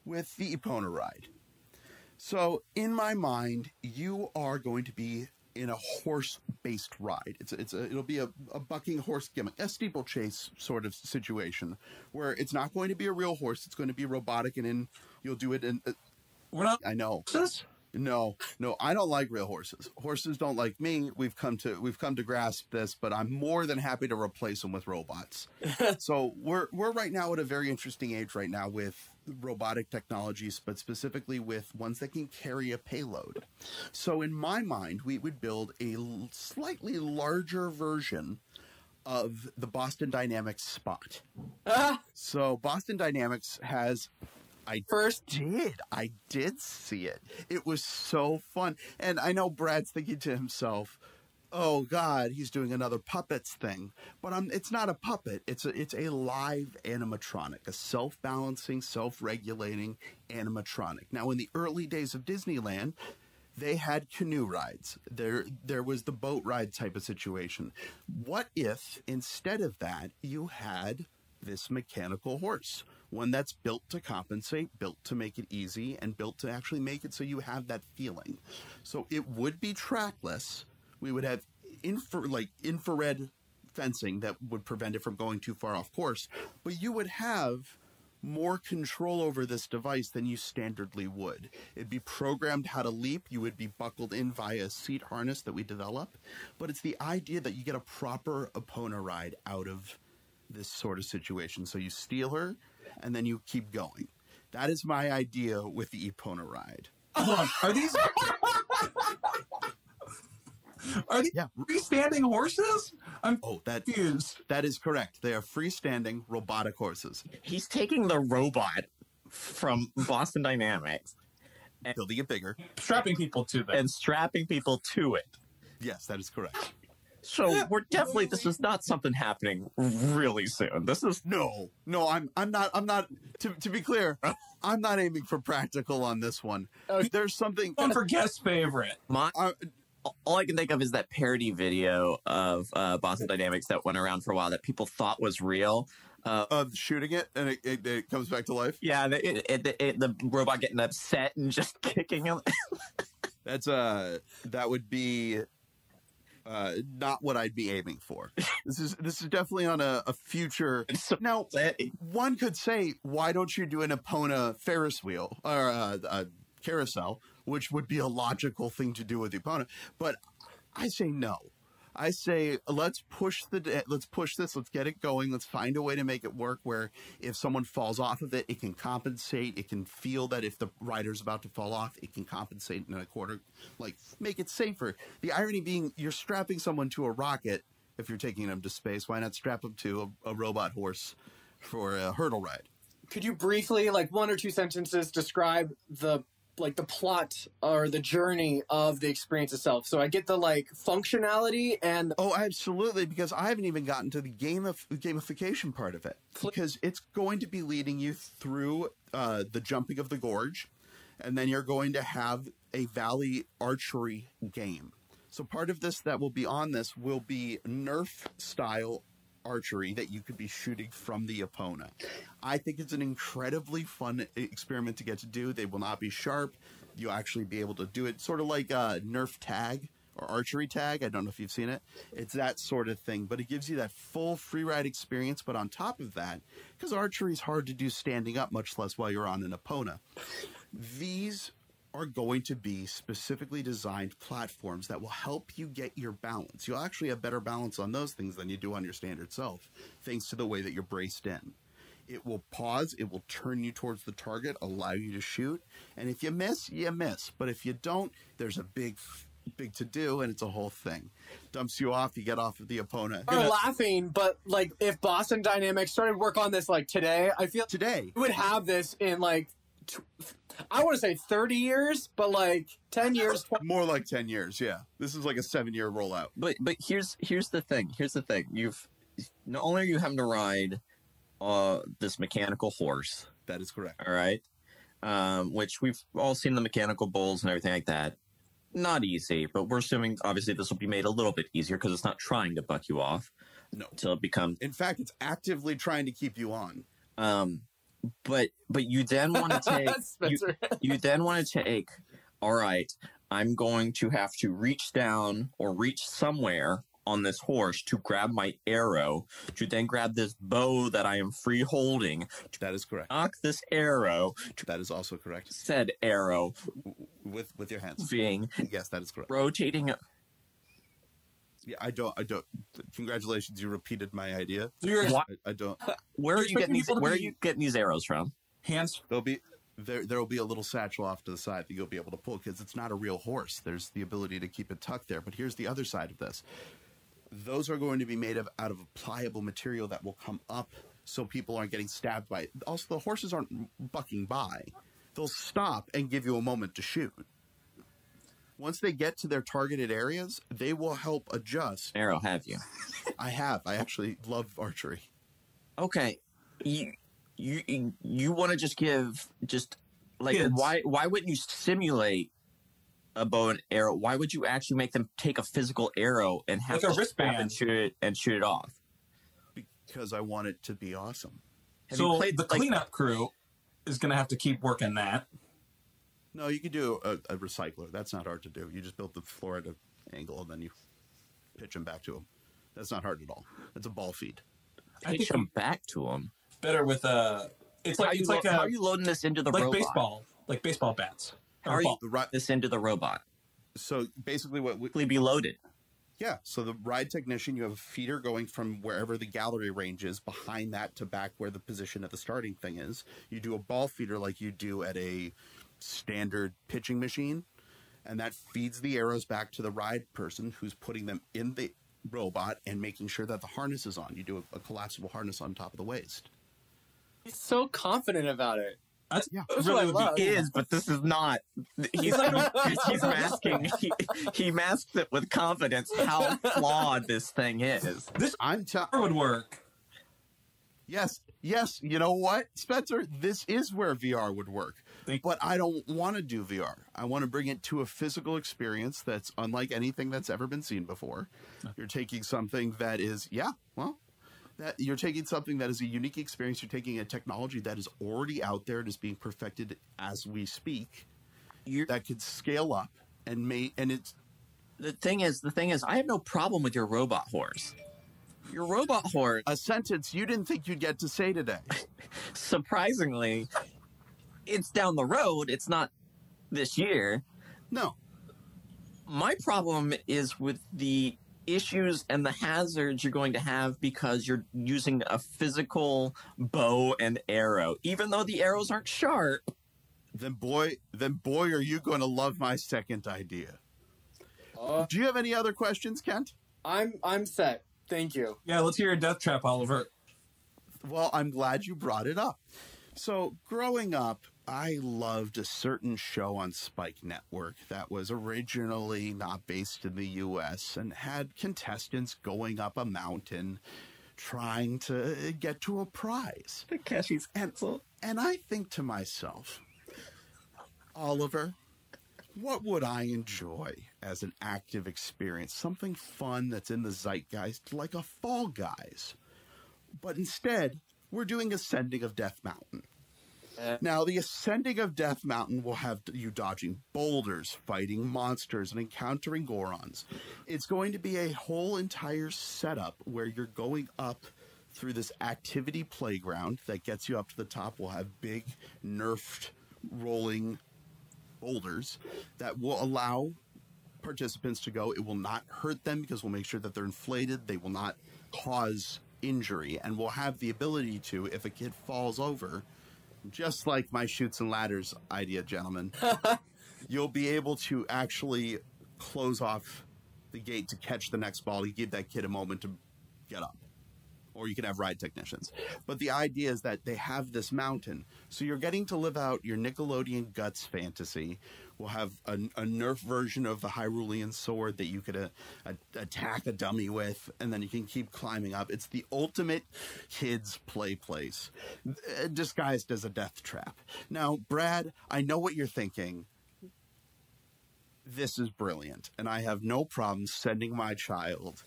with the Epona ride. So, in my mind, you are going to be in a horse-based ride. It's it's a, it'll be a, a bucking horse gimmick, a steeplechase sort of situation, where it's not going to be a real horse. It's going to be robotic, and in you'll do it in. Uh, We're not. I know. This? No, no, I don't like real horses. Horses don't like me. We've come to we've come to grasp this, but I'm more than happy to replace them with robots. so we're we're right now at a very interesting age right now with robotic technologies, but specifically with ones that can carry a payload. So in my mind, we would build a slightly larger version of the Boston Dynamics Spot. Ah, So Boston Dynamics has I first, did. I did see it. It was so fun. And I know Brad's thinking to himself, "Oh God, he's doing another puppets thing." But um, it's not a puppet. It's a it's a live animatronic, a self-balancing, self-regulating animatronic. Now, in the early days of Disneyland. They had canoe rides. There, there was the boat ride type of situation. What if instead of that you had this mechanical horse? One that's built to compensate, built to make it easy, and built to actually make it so you have that feeling. So it would be trackless. We would have infra, like infrared fencing that would prevent it from going too far off course, but you would have more control over this device than you standardly would. It'd be programmed how to leap. You would be buckled in via a seat harness that we develop. But it's the idea that you get a proper Epona ride out of this sort of situation. So you steal her and then you keep going. That is my idea with the Epona ride. Hold on. Are these are these Yeah. freestanding horses? I'm Oh, that confused. that is correct. They are freestanding robotic horses. He's taking the robot from Boston Dynamics Building it bigger. Strapping people to them. and strapping people to it. Yes, that is correct. So we're definitely this is not something happening really soon. This is No, no, I'm I'm not I'm not to to be clear, I'm not aiming for practical on this one. There's something One for guest favorite. my uh, all I can think of is that parody video of uh, Boston Dynamics that went around for a while that people thought was real. Uh, of shooting it and it, it, it comes back to life. yeah, the, it, it, it, the robot getting upset and just kicking him. That's uh that would be uh not what I'd be aiming for. This is this is definitely on a, a future So- now one could say, why don't you do an Epona Ferris wheel or a, a carousel, which would be a logical thing to do with the Epona? But I say no. I say let's push the let's push this. Let's get it going. Let's find a way to make it work where if someone falls off of it, it can compensate. It can feel that if the rider's about to fall off, it can compensate in a quarter, like make it safer. The irony being, you're strapping someone to a rocket if you're taking them to space. Why not strap them to a, a robot horse for a hurdle ride? Could you briefly, like one or two sentences, describe the like the plot or the journey of the experience itself? So I get the like functionality and Oh, absolutely, because I haven't even gotten to the game of gamification part of it. Because it's going to be leading you through uh, the jumping of the gorge, and then you're going to have a valley archery game. So part of this that will be on this will be Nerf style archery that you could be shooting from the Epona. I think it's an incredibly fun experiment to get to do. They will not be sharp. You'll actually be able to do it sort of like uh, Nerf tag or archery tag. I don't know if you've seen it. It's that sort of thing, but it gives you that full free ride experience. But on top of that, because archery is hard to do standing up, much less while you're on an Epona, these are going to be specifically designed platforms that will help you get your balance. You'll actually have better balance on those things than you do on your standard self, thanks to the way that you're braced in. It will pause, it will turn you towards the target, allow you to shoot, and if you miss, you miss. But if you don't, there's a big big to do and it's a whole thing. Dumps you off, you get off of the Epona. are laughing, but like if Boston Dynamics started work on this like today, I feel Today, we would have this in like tw- I want to say 30 years, but like 10 years, 20 more like 10 years, yeah. This is like a 7-year rollout. but but here's here's the thing. Here's the thing. You've not only are you having to ride uh, this mechanical horse, That is correct. all right, um, which we've all seen the mechanical bulls and everything like that. Not easy, but we're assuming obviously this will be made a little bit easier because it's not trying to buck you off No. until it becomes. In fact, it's actively trying to keep you on. Um, but but you then want to take you, you then want to take. All right, I'm going to have to reach down or reach somewhere on this horse to grab my arrow, to then grab this bow that I am free holding, That is correct. nock this arrow, to That is also correct. said arrow With with your hands. being Yes, that is correct. rotating. Yeah, I don't. I don't. Congratulations, you repeated my idea. So you're I, I don't. Uh, where are you getting these? people to Where are you getting these arrows from? hands There'll be there. There will be a little satchel off to the side that you'll be able to pull because it's not a real horse. There's the ability to keep it tucked there. But here's the other side of this. Those are going to be made of out of a pliable material that will come up, so people aren't getting stabbed by it. Also, the horses aren't bucking by. They'll stop and give you a moment to shoot. Once they get to their targeted areas, they will help adjust. Arrow, have you? I have. I actually love archery. Okay, you you you want to just give just like Kids. why why wouldn't you simulate a bow and arrow? Why would you actually make them take a physical arrow and have Like a to and shoot it and shoot it off? because I want it to be awesome. Have you so played, the like- cleanup crew is going to have to keep working that. No, you could do a, a recycler. That's not hard to do. You just build the floor at an angle and then you pitch them back to them. That's not hard at all. That's a ball feed. I Pitch think them back to him. better with a. it's How like you it's like a how are you loading this into the robot? like robot? baseball, like baseball bats. How Or are you ball. The ri- this into the robot? so basically, what we, Quickly be loaded. Yeah, so the ride technician, you have a feeder going from wherever the gallery range is behind that to back where the position of the starting thing is. You do a ball feeder like you do at a standard pitching machine, and that feeds the arrows back to the ride person who's putting them in the robot and making sure that the harness is on. You do a, a collapsible harness on top of the waist. He's so confident about it. That's Yeah. That's really what I would be love. is, but this is not. He's he's masking. He, he masks it with confidence how flawed this thing is. This I'm telling. would work. Yes, yes. You know what, Spencer? This is where VR would work. Thank- But I don't want to do VR. I want to bring it to a physical experience that's unlike anything that's ever been seen before. You're taking something that is, yeah, well, that you're taking something that is a unique experience. You're taking a technology that is already out there and is being perfected as we speak. You're, That could scale up and may and it's the thing is, the thing is, I have no problem with your robot horse. Your robot horse, a sentence you didn't think you'd get to say today. surprisingly, it's down the road. It's not this year. No, My problem is with the issues and the hazards you're going to have because you're using a physical bow and arrow, even though the arrows aren't sharp. then boy, then boy, are you going to love my second idea. Uh, Do you have any other questions, Kent? I'm I'm set. Thank you. Yeah, let's hear your death trap, Oliver. Well, I'm glad you brought it up. So, growing up, I loved a certain show on Spike Network that was originally not based in the US and had contestants going up a mountain trying to get to a prize. Takeshi's And, and I think to myself, Oliver, what would I enjoy as an active experience? Something fun that's in the zeitgeist, like a Fall Guys. But instead, we're doing Ascending of Death Mountain. Now, the Ascending of Death Mountain will have you dodging boulders, fighting monsters, and encountering Gorons. It's going to be a whole entire setup where you're going up through this activity playground that gets you up to the top. We'll have big, nerfed, rolling boulders that will allow participants to go. It will not hurt them because we'll make sure that they're inflated. They will not cause injury, and we'll have the ability to, if a kid falls over, just like my Chutes and Ladders idea, gentlemen, you'll be able to actually close off the gate to catch the next ball to give that kid a moment to get up. Or you can have ride technicians. But the idea is that they have this mountain. So you're getting to live out your Nickelodeon Guts fantasy. We'll have a, a Nerf version of the Hyrulean sword that you could uh, attack a dummy with, and then you can keep climbing up. It's the ultimate kids' play place, uh, disguised as a death trap. Now, Brad, I know what you're thinking. This is brilliant, and I have no problem sending my child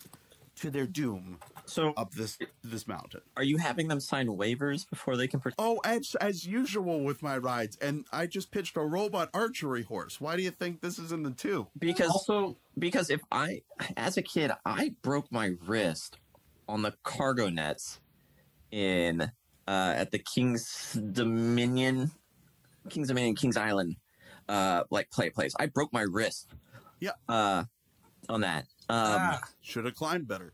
to their doom So, up this this mountain. are you having them sign waivers before they can? Part- Oh, as as usual with my rides, and I just pitched a robot archery horse. Why do you think this is in the two? because Also, because if I, as a kid, I broke my wrist on the cargo nets in uh, at the King's Dominion, King's Dominion, King's Island, uh, like play place. I broke my wrist. Yeah. Uh, on that. Um, ah, Should have climbed better.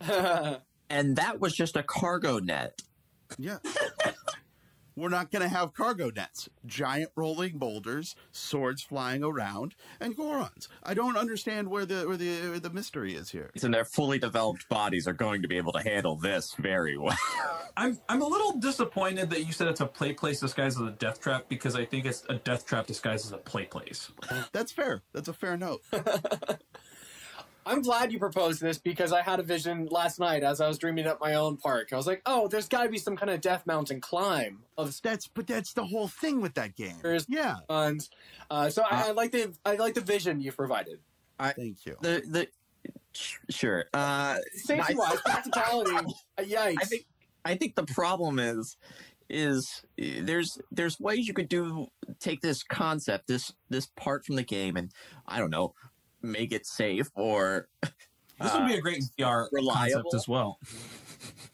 and that was just a cargo net. Yeah. We're not going to have cargo nets, giant rolling boulders, swords flying around, and Gorons. I don't understand where the where the where the mystery is here. And their fully developed bodies are going to be able to handle this very well. I'm I'm a little disappointed that you said it's a play place disguised as a death trap because I think it's a death trap disguised as a play place. That's fair. That's a fair note. I'm glad you proposed this because I had a vision last night as I was dreaming up my own park. I was like, oh, there's got to be some kind of death mountain climb of That's but that's the whole thing with that game. There's- Yeah. and uh, so I, I like the I like the vision you provided. I, Thank you. the the sure. Uh, Safety wise, practicality. uh, Yikes! I think I think the problem is is uh, there's there's ways you could do take this concept this this part from the game and I don't know make it safe or This would be a great VR reliable. concept as well.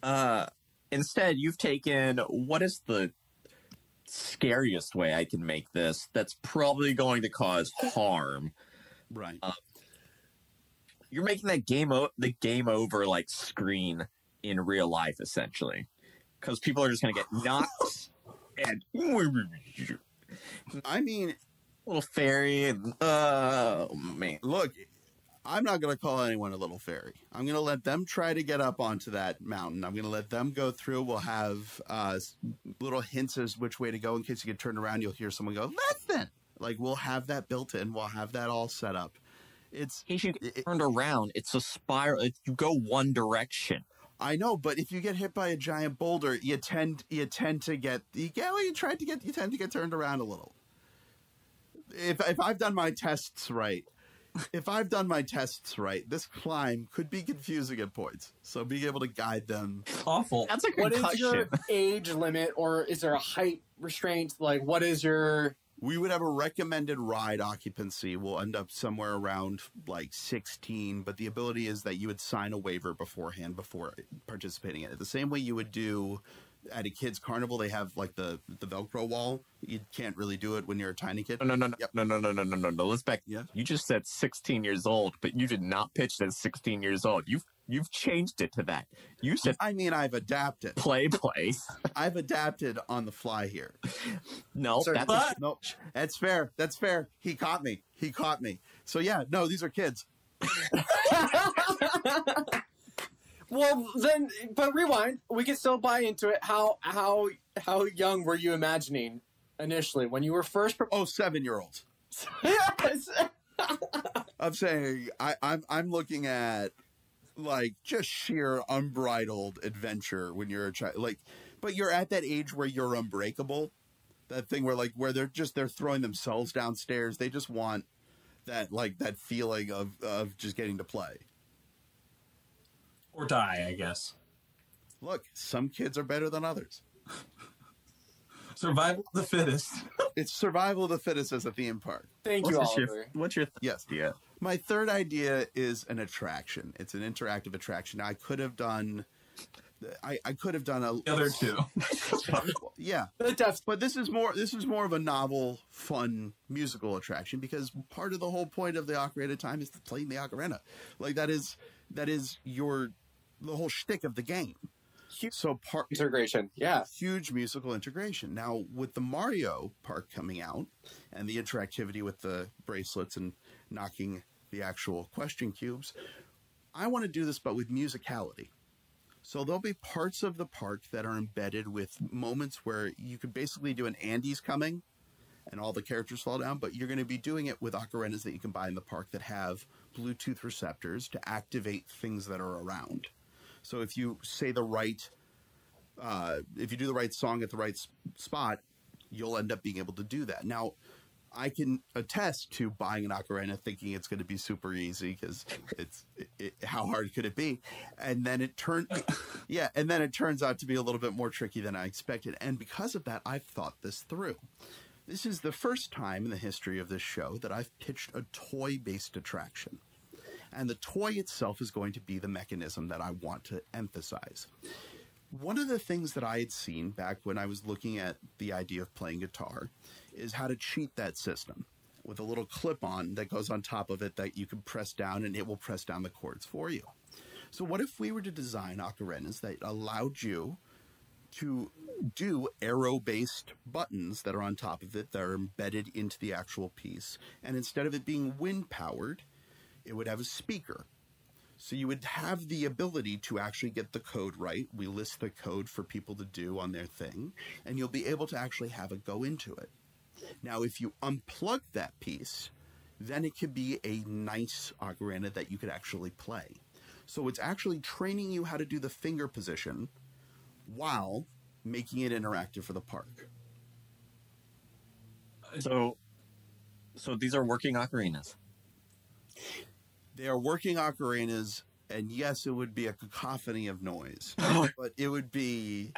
Uh, instead, you've taken what is the scariest way I can make this that's probably going to cause harm. Right. You're making that game o- the game over like screen in real life, essentially, because people are just going to get knocked and I mean, little fairy and oh man. look, I'm not going to call anyone a little fairy. I'm going to let them try to get up onto that mountain. I'm going to let them go through. We'll have uh, little hints as which way to go in case you get turned around. You'll hear someone go, listen. Like, we'll have that built in. We'll have that all set up. It's, In case you get It- turned around, it's a spiral. It, you go one direction. I know, but if you get hit by a giant boulder, you tend you tend to get you get well, you try to get you tend to get turned around a little. If if I've done my tests right, if I've done my tests right, this climb could be confusing at points. So being able to guide them, Awful. That's a What concussion. is your age limit, or is there a height restraint? Like, what is your? we would have a recommended ride occupancy. We'll end up somewhere around like 16, but the ability is that you would sign a waiver beforehand before participating in it. The same way you would do at a kids carnival, they have like the the Velcro wall. You can't really do it when you're a tiny kid. No, no, no, no, Yep. no, no, no, no, no, no, no. Let's back. Yeah. You just said 16 years old, but you did not pitch it as 16 years old. You've you've changed it to that. You said I mean, I've adapted. play, play. I've adapted on the fly here. No, Sorry, that's but- No, that's fair. That's fair. He caught me. He caught me. So yeah, no, these are kids. Well, then, but rewind. We can still buy into it. How how how young were you imagining initially when you were first? Pro- Oh, seven year olds. yes. I'm saying I, I'm I'm looking at like just sheer unbridled adventure when you're a child. Like, but you're at that age where you're unbreakable. That thing where like where they're just they're throwing themselves downstairs. They just want that like that feeling of of just getting to play. Or die, I guess. Look, some kids are better than others. Survival of the fittest. It's survival of the fittest as a theme park. Thank what's you, your, what's your th- Yes. idea? My third idea is an attraction. It's an interactive attraction. I could have done. I, I could have done a The other two. yeah but this is more this is more of a novel fun musical attraction because part of the whole point of the ocarina of time is playing the ocarina like that is that is your the whole shtick of the game so part integration. Yeah. huge musical integration. Now, with the Mario Park coming out and the interactivity with the bracelets and knocking the actual question cubes, I want to do this, but with musicality. So there'll be parts of the park that are embedded with moments where you could basically do an Andy's coming and all the characters fall down, but you're going to be doing it with ocarinas that you can buy in the park that have Bluetooth receptors to activate things that are around. So if you say the right uh, if you do the right song at the right spot, you'll end up being able to do that. Now, I can attest to buying an ocarina thinking it's going to be super easy because it's it, it, how hard could it be, and then it turned yeah, and then it turns out to be a little bit more tricky than I expected, and because of that, I've thought this through. This is the first time in the history of this show that I've pitched a toy-based attraction. And the toy itself is going to be the mechanism that I want to emphasize. One of the things that I had seen back when I was looking at the idea of playing guitar is how to cheat that system with a little clip on that goes on top of it that you can press down and it will press down the chords for you. So, what if we were to design ocarinas that allowed you to do arrow based buttons that are on top of it that are embedded into the actual piece? And instead of it being wind powered, it would have a speaker so you would have the ability to actually get the code right. We list the code for people to do on their thing, and you'll be able to actually have it go into it. Now, if you unplug that piece, then it could be a nice ocarina that you could actually play. So it's actually training you how to do the finger position while making it interactive for the park. So, so these are working ocarinas. They are working ocarinas, and yes, it would be a cacophony of noise, but it would be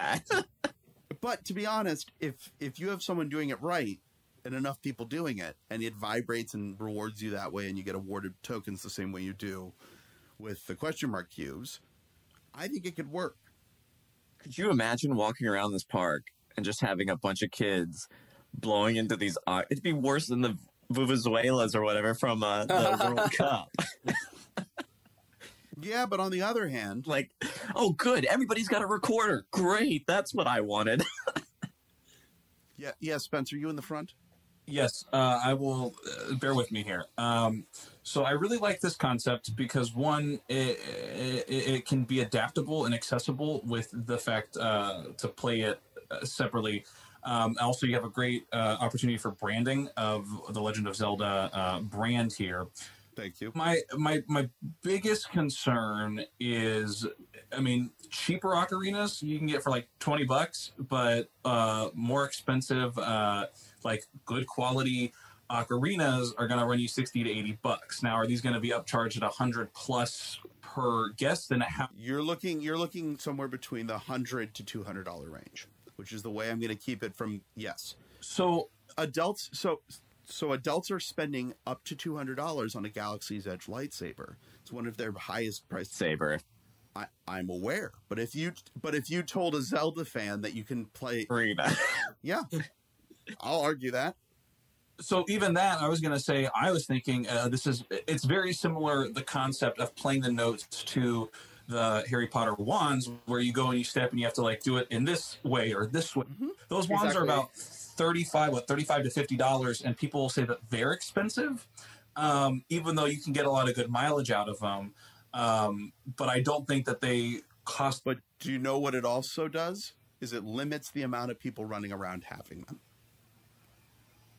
but to be honest, if if you have someone doing it right and enough people doing it, and it vibrates and rewards you that way, and you get awarded tokens the same way you do with the question mark cubes, I think it could work. Could you imagine walking around this park and just having a bunch of kids blowing into these? Uh, it'd be worse than the vuvuzelas or whatever from uh, the World Cup. Yeah, but on the other hand, Like, oh, good, everybody's got a recorder. Great, that's what I wanted. yeah, yeah, Spencer, you in the front? Yes, uh, I will. Uh, bear with me here. Um, so I really like this concept because one, it, it, it can be adaptable and accessible with the fact uh, to play it uh, separately. Um, also, you have a great uh, opportunity for branding of the Legend of Zelda uh, brand here. Thank you. My my my biggest concern is, I mean, cheaper ocarinas you can get for like twenty bucks, but uh, more expensive, uh, like good quality ocarinas are going to run you sixty to eighty bucks. Now, are these going to be upcharged at hundred plus per guest? Then how? You're looking you're looking somewhere between the 100 to 200 dollar range, which is the way I'm going to keep it from yes. So Adults so so adults are spending up to $200 on a Galaxy's Edge lightsaber. It's one of their highest priced Saber. I, I'm aware, but if you but if you told a Zelda fan that you can play, yeah, I'll argue that. so even that i was going to say i was thinking uh, this is it's very similar the concept of playing the notes to the harry potter wands where you go and you step and you have to like do it in this way or this way those wands are about 35 what 35 to 50 dollars and people will say that they're expensive um, even though you can get a lot of good mileage out of them um, but i don't think that they cost But do you know what it also does? Is it limits the amount of people running around having them.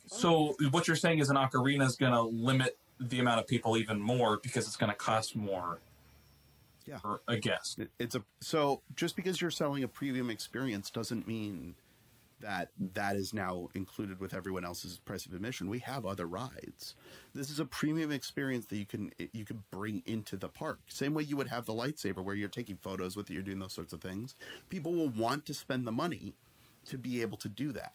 so what you're saying is an ocarina is going to limit the amount of people even more because it's going to cost more Yeah. for a guest It's a so just because you're selling a premium experience doesn't mean that that is now included with everyone else's price of admission. We have other rides. This is a premium experience that you can you can bring into the park. Same way you would have the lightsaber where you're taking photos with it, you're doing those sorts of things. People will want to spend the money to be able to do that.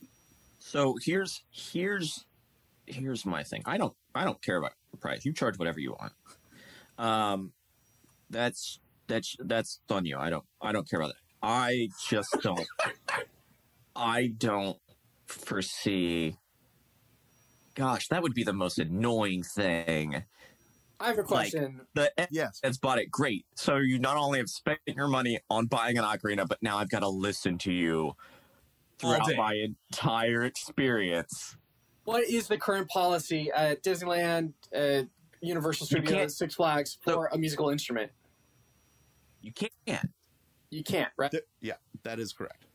So here's here's here's my thing. I don't I don't care about the price. You charge whatever you want. Um, that's that's that's on you. I don't I don't care about that. I just don't. I don't foresee. Gosh, that would be the most annoying thing. I have a question. The Yes. has bought it great. So you not only have spent your money on buying an ocarina, but now I've got to listen to you throughout my entire experience. what is the current policy at Disneyland, at Universal You Studios, Six Flags for So- a musical instrument? You can't. You can't, right? Th- yeah, that is correct.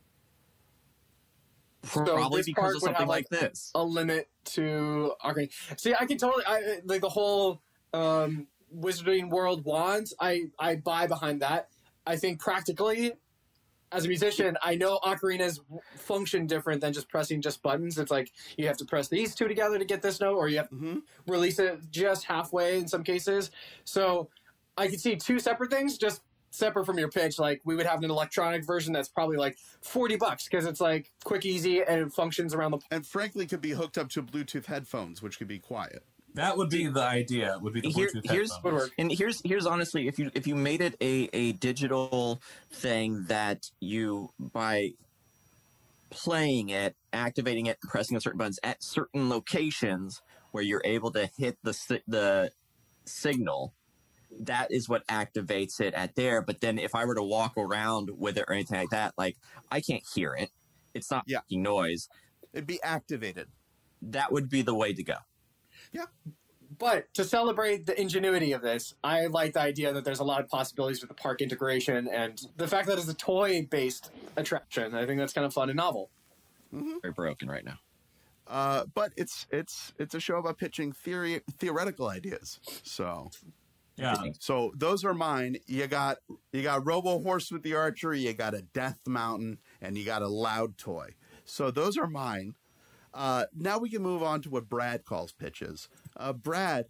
So Probably this because of something have, like like, this. a limit to ocarina. See, I can totally I, like the whole um, Wizarding World wands. I I buy behind that. I think practically, as a musician, I know ocarinas function different than just pressing just buttons. It's like you have to press these two together to get this note, or you have to hmm release it just halfway in some cases. So I could see two separate things, just separate from your pitch. Like we would have an electronic version that's probably like forty bucks because it's like quick, easy, and it functions around the And frankly, could be hooked up to Bluetooth headphones, which could be quiet. That would be the idea. Would be the Here- Bluetooth here's- headphones. would work. And here's here's honestly, if you if you made it a a digital thing that you by playing it, activating it, and pressing certain buttons at certain locations where you're able to hit the the signal, that is what activates it at there. But then if I were to walk around with it or anything like that, like I can't hear it. It's not Yeah. making noise. It'd be activated. That would be the way to go. But to celebrate the ingenuity of this, I like the idea that there's a lot of possibilities with the park integration and the fact that it's a toy based attraction. I think that's kind of fun and novel. Very broken right now. Uh, but it's it's it's a show about pitching theory theoretical ideas. So Yeah. so those are mine. You got you got Robo Horse with the archery. You got a Death Mountain, and you got a Loud Toy. So those are mine. Uh, now we can move on to what Brad calls pitches. Uh, Brad,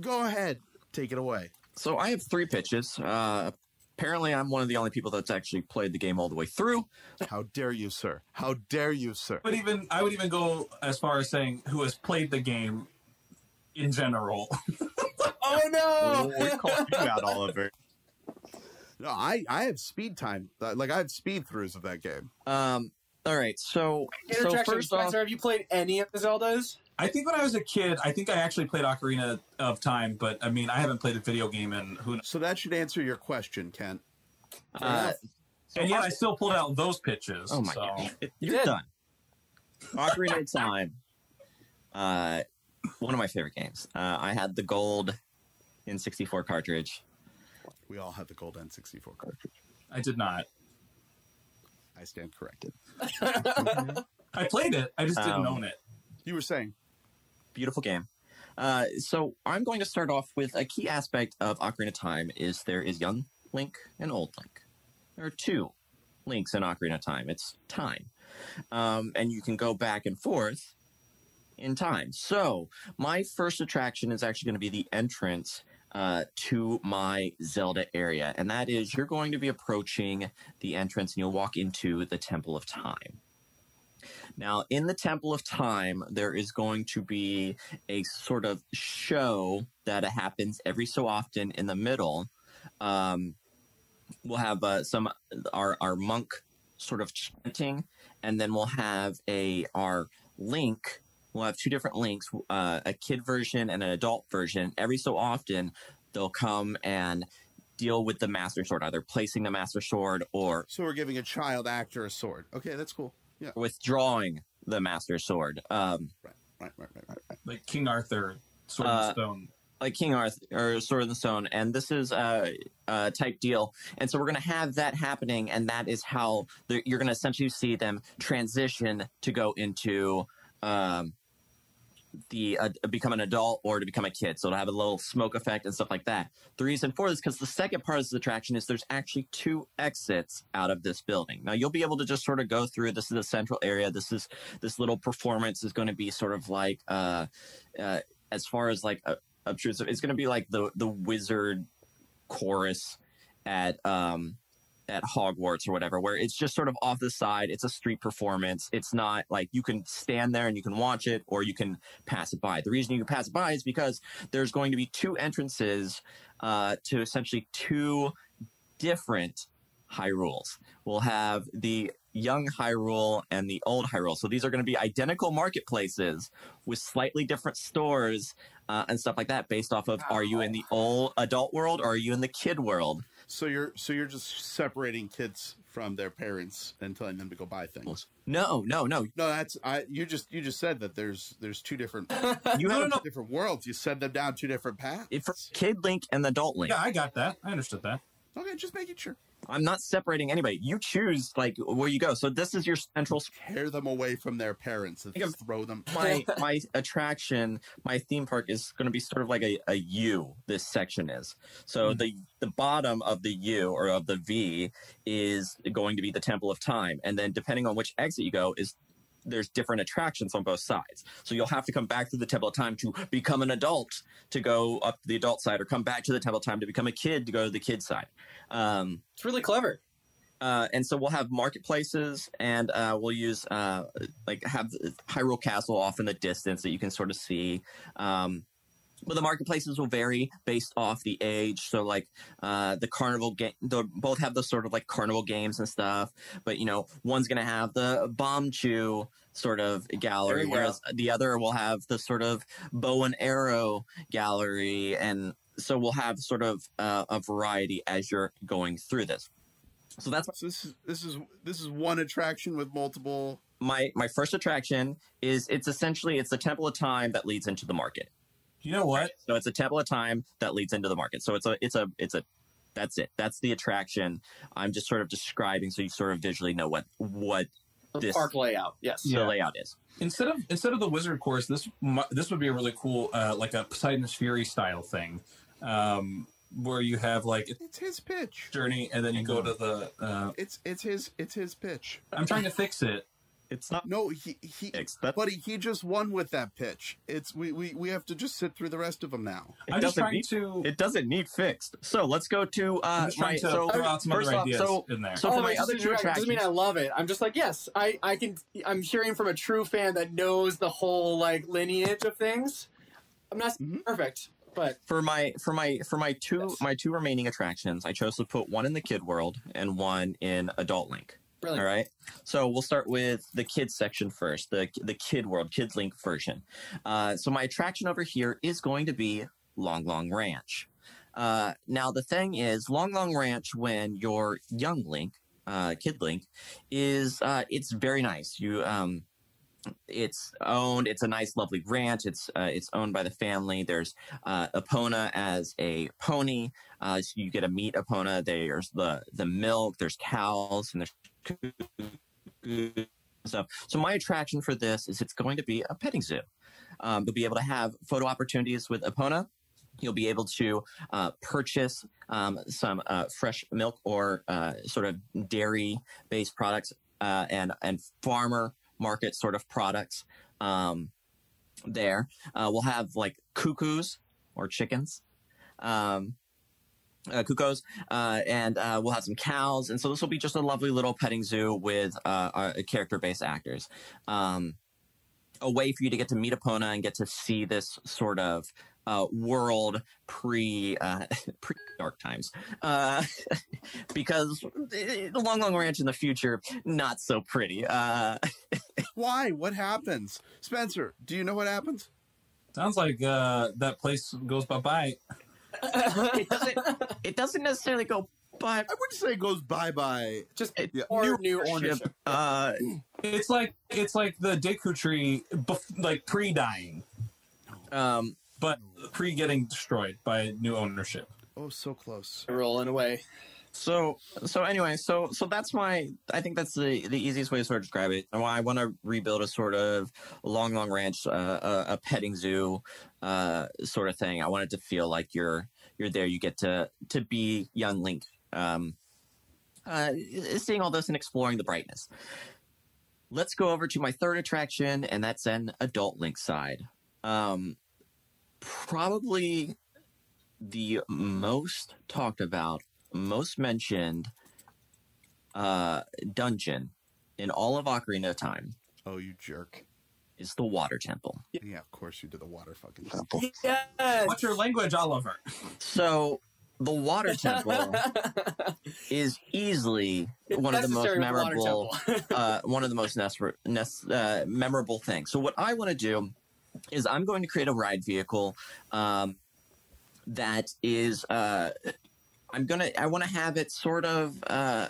go ahead, take it away. So I have three pitches. Uh, apparently, I'm one of the only people that's actually played the game all the way through. How dare you, sir? How dare you, sir? But even I would even go as far as saying who has played the game in general. Oh no! We're calling you out, Oliver. No, I I have speed time. Like I have speed throughs of that game. Um. All right. So, so Interjection, first off, have you played any of the Zeldas? I think when I was a kid, I think I actually played Ocarina of Time, but I mean, I haven't played a video game in who knows. So that should answer your question, Kent. uh, And yet I still pulled out those pitches. Oh my so. god, You you're done. Ocarina of Time. Uh, one of my favorite games. Uh, I had the gold N64 cartridge. We all had the gold N64 cartridge. I did not. I stand corrected. I played it. I just didn't Um, own it. You were saying Beautiful game. Uh, so I'm going to start off with a key aspect of Ocarina of Time is there is young Link and old Link. There are two links in Ocarina of Time. It's time. Um, and you can go back and forth in time. So my first attraction is actually going to be the entrance uh, to my Zelda area. And that is you're going to be approaching the entrance and you'll walk into the Temple of Time. Now, in the Temple of Time, there is going to be a sort of show that happens every so often in the middle. Um, we'll have uh, some our our monk sort of chanting, and then we'll have a our link. We'll have two different links, uh, a kid version and an adult version. Every so often, they'll come and deal with the master sword, either placing the master sword or so. We're giving a child actor a sword. Okay, that's cool. Yeah, withdrawing the master sword. Um, right, right, right, right, right. right. Like King Arthur, Sword Uh, and Stone. like King Arthur or Sword in the Stone, and this is a, a type deal. And so we're going to have that happening, and that is how you're going to essentially see them transition to go into um, the uh, become an adult or to become a kid. So it'll have a little smoke effect and stuff like that. The reason for this because the second part of this attraction is there's actually two exits out of this building. Now you'll be able to just sort of go through. This is the central area. This is this little performance is going to be sort of like uh, uh, as far as like a, obtrusive. It's going to be like the the wizard chorus at um at Hogwarts or whatever, where it's just sort of off the side. It's a street performance. It's not like you can stand there and you can watch it or you can pass it by. The reason you can pass it by is because there's going to be two entrances uh, to essentially two different Hyrules. We'll have the young Hyrule and the old Hyrule. So these are going to be identical marketplaces with slightly different stores uh, and stuff like that based off of are you in the old adult world or are you in the kid world? So you're so you're just separating kids from their parents and telling them to go buy things. No, no, no. No, that's I. You just you just said that there's there's two different You No, have no, no. different worlds. You said them down two different paths. it kid Link and the adult Link. Yeah, I got that. I understood that. Okay, just making sure. I'm not separating anybody. You choose like where you go. So this is your central Tear them away from their parents and throw them. my my attraction, my theme park is going to be sort of like a, a U. This section is so Mhm. the the bottom of the U or of the V is going to be the Temple of Time, and then depending on which exit you go is there's different attractions on both sides. So you'll have to come back to the Temple of Time to become an adult to go up the adult side, or come back to the Temple of Time to become a kid to go to the kid side. Um, It's really clever. uh, and so we'll have marketplaces and uh, we'll use uh, like have Hyrule Castle off in the distance that you can sort of see. Um, but the marketplaces will vary based off the age. So like uh, the carnival game, they'll both have the sort of like carnival games and stuff. But you know, one's gonna have the Bombchu sort of gallery, whereas the other will have the sort of bow and arrow gallery, and so we'll have sort of uh, a variety as you're going through this. So that's So this is this is this is one attraction with multiple. my my first attraction is it's essentially it's the temple of time that leads into the market You know what? so it's a temple of time that leads into the market so it's a it's a it's a that's it that's the attraction i'm just sort of describing so you sort of visually know what what The This- park layout. Yes. Yeah. the layout is Instead of instead of the wizard course, this this would be a really cool, uh, like a Poseidon's Fury style thing, um, where you have like It's his pitch. journey and then you go to the. Uh, It's it's his it's his pitch. I'm trying to fix it. It's not No, he he. fixed that Buddy, he just won with that pitch. It's we, we we have to just sit through the rest of them now. it I'm just doesn't trying need, to. it doesn't need fixed so let's go to uh I'm just trying my to so throw out some first other off, ideas so in there. so oh, for my my other two attractions doesn't mean I love it. I'm just like, yes, I, I can. I'm hearing from a true fan that knows the whole like lineage of things. I'm not Mhm. perfect. But For my for my for my two Yes. my two remaining attractions, I chose to put one in the kid world and one in adult link. Brilliant. All right. So we'll start with the kids section first, the the kid world, kids link version. Uh, so my attraction over here is going to be Lon Lon Ranch. Uh, now the thing is, Lon Lon Ranch, when you're young Link, uh, kid Link, is uh, it's very nice. You um, it's owned. It's a nice, lovely ranch. It's uh, it's owned by the family. There's uh, Epona as a pony. Uh, so you get to meet Epona. There's the the milk. There's cows and there's stuff. So my attraction for this is it's going to be a petting zoo. Um, you'll be able to have photo opportunities with Epona. You'll be able to uh, purchase um, some uh, fresh milk or uh, sort of dairy-based products uh, and and farmer market sort of products um, there. Uh, we'll have like cuckoos or chickens. Um, uh, cuckoos, uh, and uh, we'll have some cows, and so this will be just a lovely little petting zoo with uh, uh, character-based actors. Um, a way for you to get to meet Epona and get to see this sort of uh, world pre uh, pre dark times, uh, because the Lon Lon Ranch in the future not so pretty. Uh, Why? What happens? Spencer, do you know what happens? Sounds like uh, that place goes bye bye. it doesn't it doesn't necessarily go by I wouldn't say it goes bye bye. Just Yeah. or new ownership. Uh, It's like it's like the Deku tree, bef- like pre dying, um, but pre getting destroyed by new ownership. Oh, so close. Rolling away. So so anyway, so so that's my I think that's the the easiest way to sort of describe it. And why I want to rebuild a sort of Lon Lon Ranch, uh, a, a petting zoo, uh, sort of thing. I want it to feel like you're you're there. You get to to be young Link, um, uh, seeing all this and exploring the brightness. Let's go over to my third attraction, and that's an adult Link side. Um, probably the most talked about most mentioned uh, dungeon in all of Ocarina of Time Oh, you jerk. is the Water Temple. Yeah, of course you did the water fucking temple. Yes. What's your language, Oliver? So the Water Temple is easily one of the most Necessary with water memorable, uh, one of the most nes- nes- uh, memorable things. So what I want to do is I'm going to create a ride vehicle um, that is. Uh, I'm gonna. I want to have it sort of. Uh,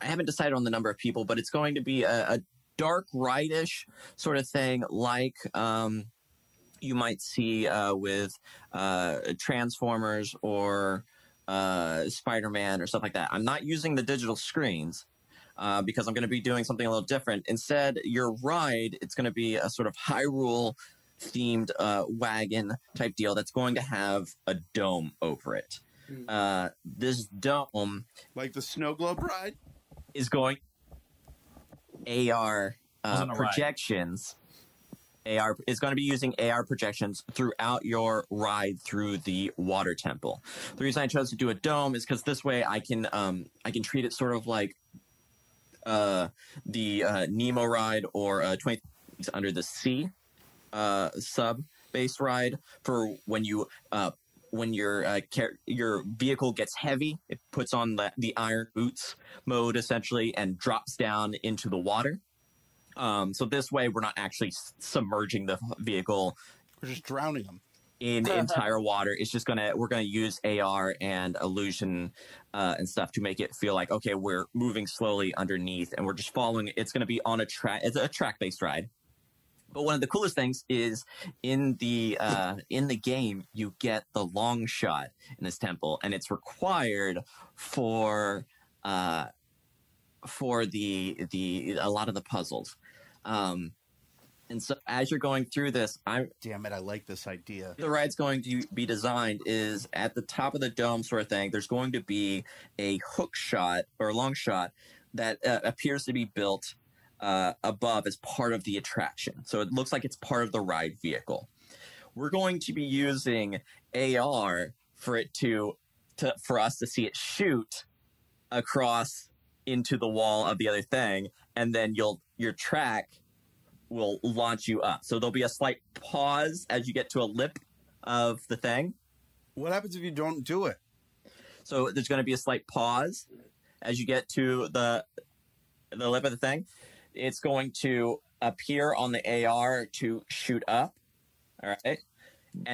I haven't decided on the number of people, but it's going to be a, a dark ride-ish sort of thing, like um, you might see uh, with uh, Transformers or uh, Spider-Man or stuff like that. I'm not using the digital screens uh, because I'm going to be doing something a little different. Instead, your ride it's going to be a sort of Hyrule themed uh, wagon type deal that's going to have a dome over it. Hmm. Uh, this dome Like the snow globe ride? is going AR uh, Wasn't a ride. projections. AR is going to be using AR projections throughout your ride through the water temple. The reason I chose to do a dome is because this way I can um, I can treat it sort of like uh, the uh, Nemo ride or uh, Twenty Under the Sea uh, sub base ride for when you uh, when your uh, car- your vehicle gets heavy, it puts on the, the iron boots mode essentially and drops down into the water. Um, so this way, we're not actually submerging the vehicle We're just drowning them. in entire water. It's just gonna we're gonna use AR and illusion uh, and stuff to make it feel like okay, we're moving slowly underneath and we're just following. It's gonna be on a track. It's a track based ride. But one of the coolest things is in the uh, in the game you get the long shot in this temple, and it's required for uh, for the the a lot of the puzzles. Um, and so as you're going through this, I'm Damn it, I like this idea. the ride's going to be designed is at the top of the dome sort of thing there's going to be a hook shot or a long shot that uh, appears to be built uh, above as part of the attraction so it looks like it's part of the ride vehicle we're going to be using ar for it to, to for us to see it shoot across into the wall of the other thing and then you'll your track will launch you up so there'll be a slight pause as you get to a lip of the thing What happens if you don't do it? So there's going to be a slight pause as you get to the the lip of the thing. It's going to appear on the AR to shoot up. All right.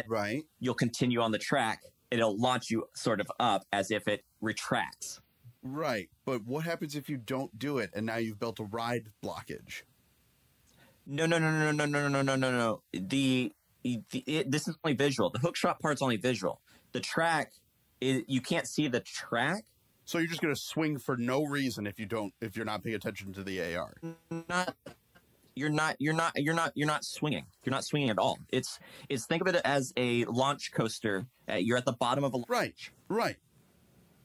Right. You'll continue on the track. It'll launch you sort of up as if it retracts. Right. But what happens if you don't do it and now you've built a ride blockage? No, no, no, no, no, no, no, no, no, no. The, the it, this is only visual. The hook shot part's only visual. The track, is, you can't see the track. So you're just going to swing for no reason if you don't if you're not paying attention to the AR. Not you're not you're not you're not you're not swinging. You're not swinging at all. It's it's think of it as a launch coaster. Uh, you're at the bottom of a Right. Right.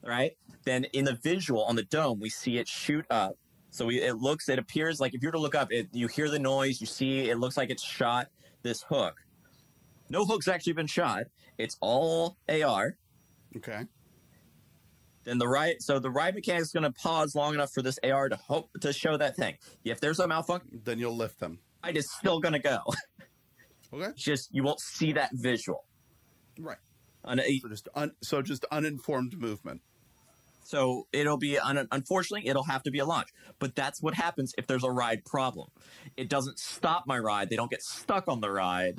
right? Then in the visual on the dome, we see it shoot up. So we, it looks, it appears like if you were to look up, it, you hear the noise, you see, it looks like it's shot this hook. No hook's actually been shot. It's all AR. Okay. Then the ride, so the ride mechanic is going to pause long enough for this AR to hope to show that thing. If there's a malfunction, Then you'll lift them. ride is still going to go. Okay. It's just you won't see that visual. Right. Uh, So just un, so just uninformed movement. So it'll be un- unfortunately it'll have to be a launch. But that's what happens if there's a ride problem. It doesn't stop my ride. They don't get stuck on the ride.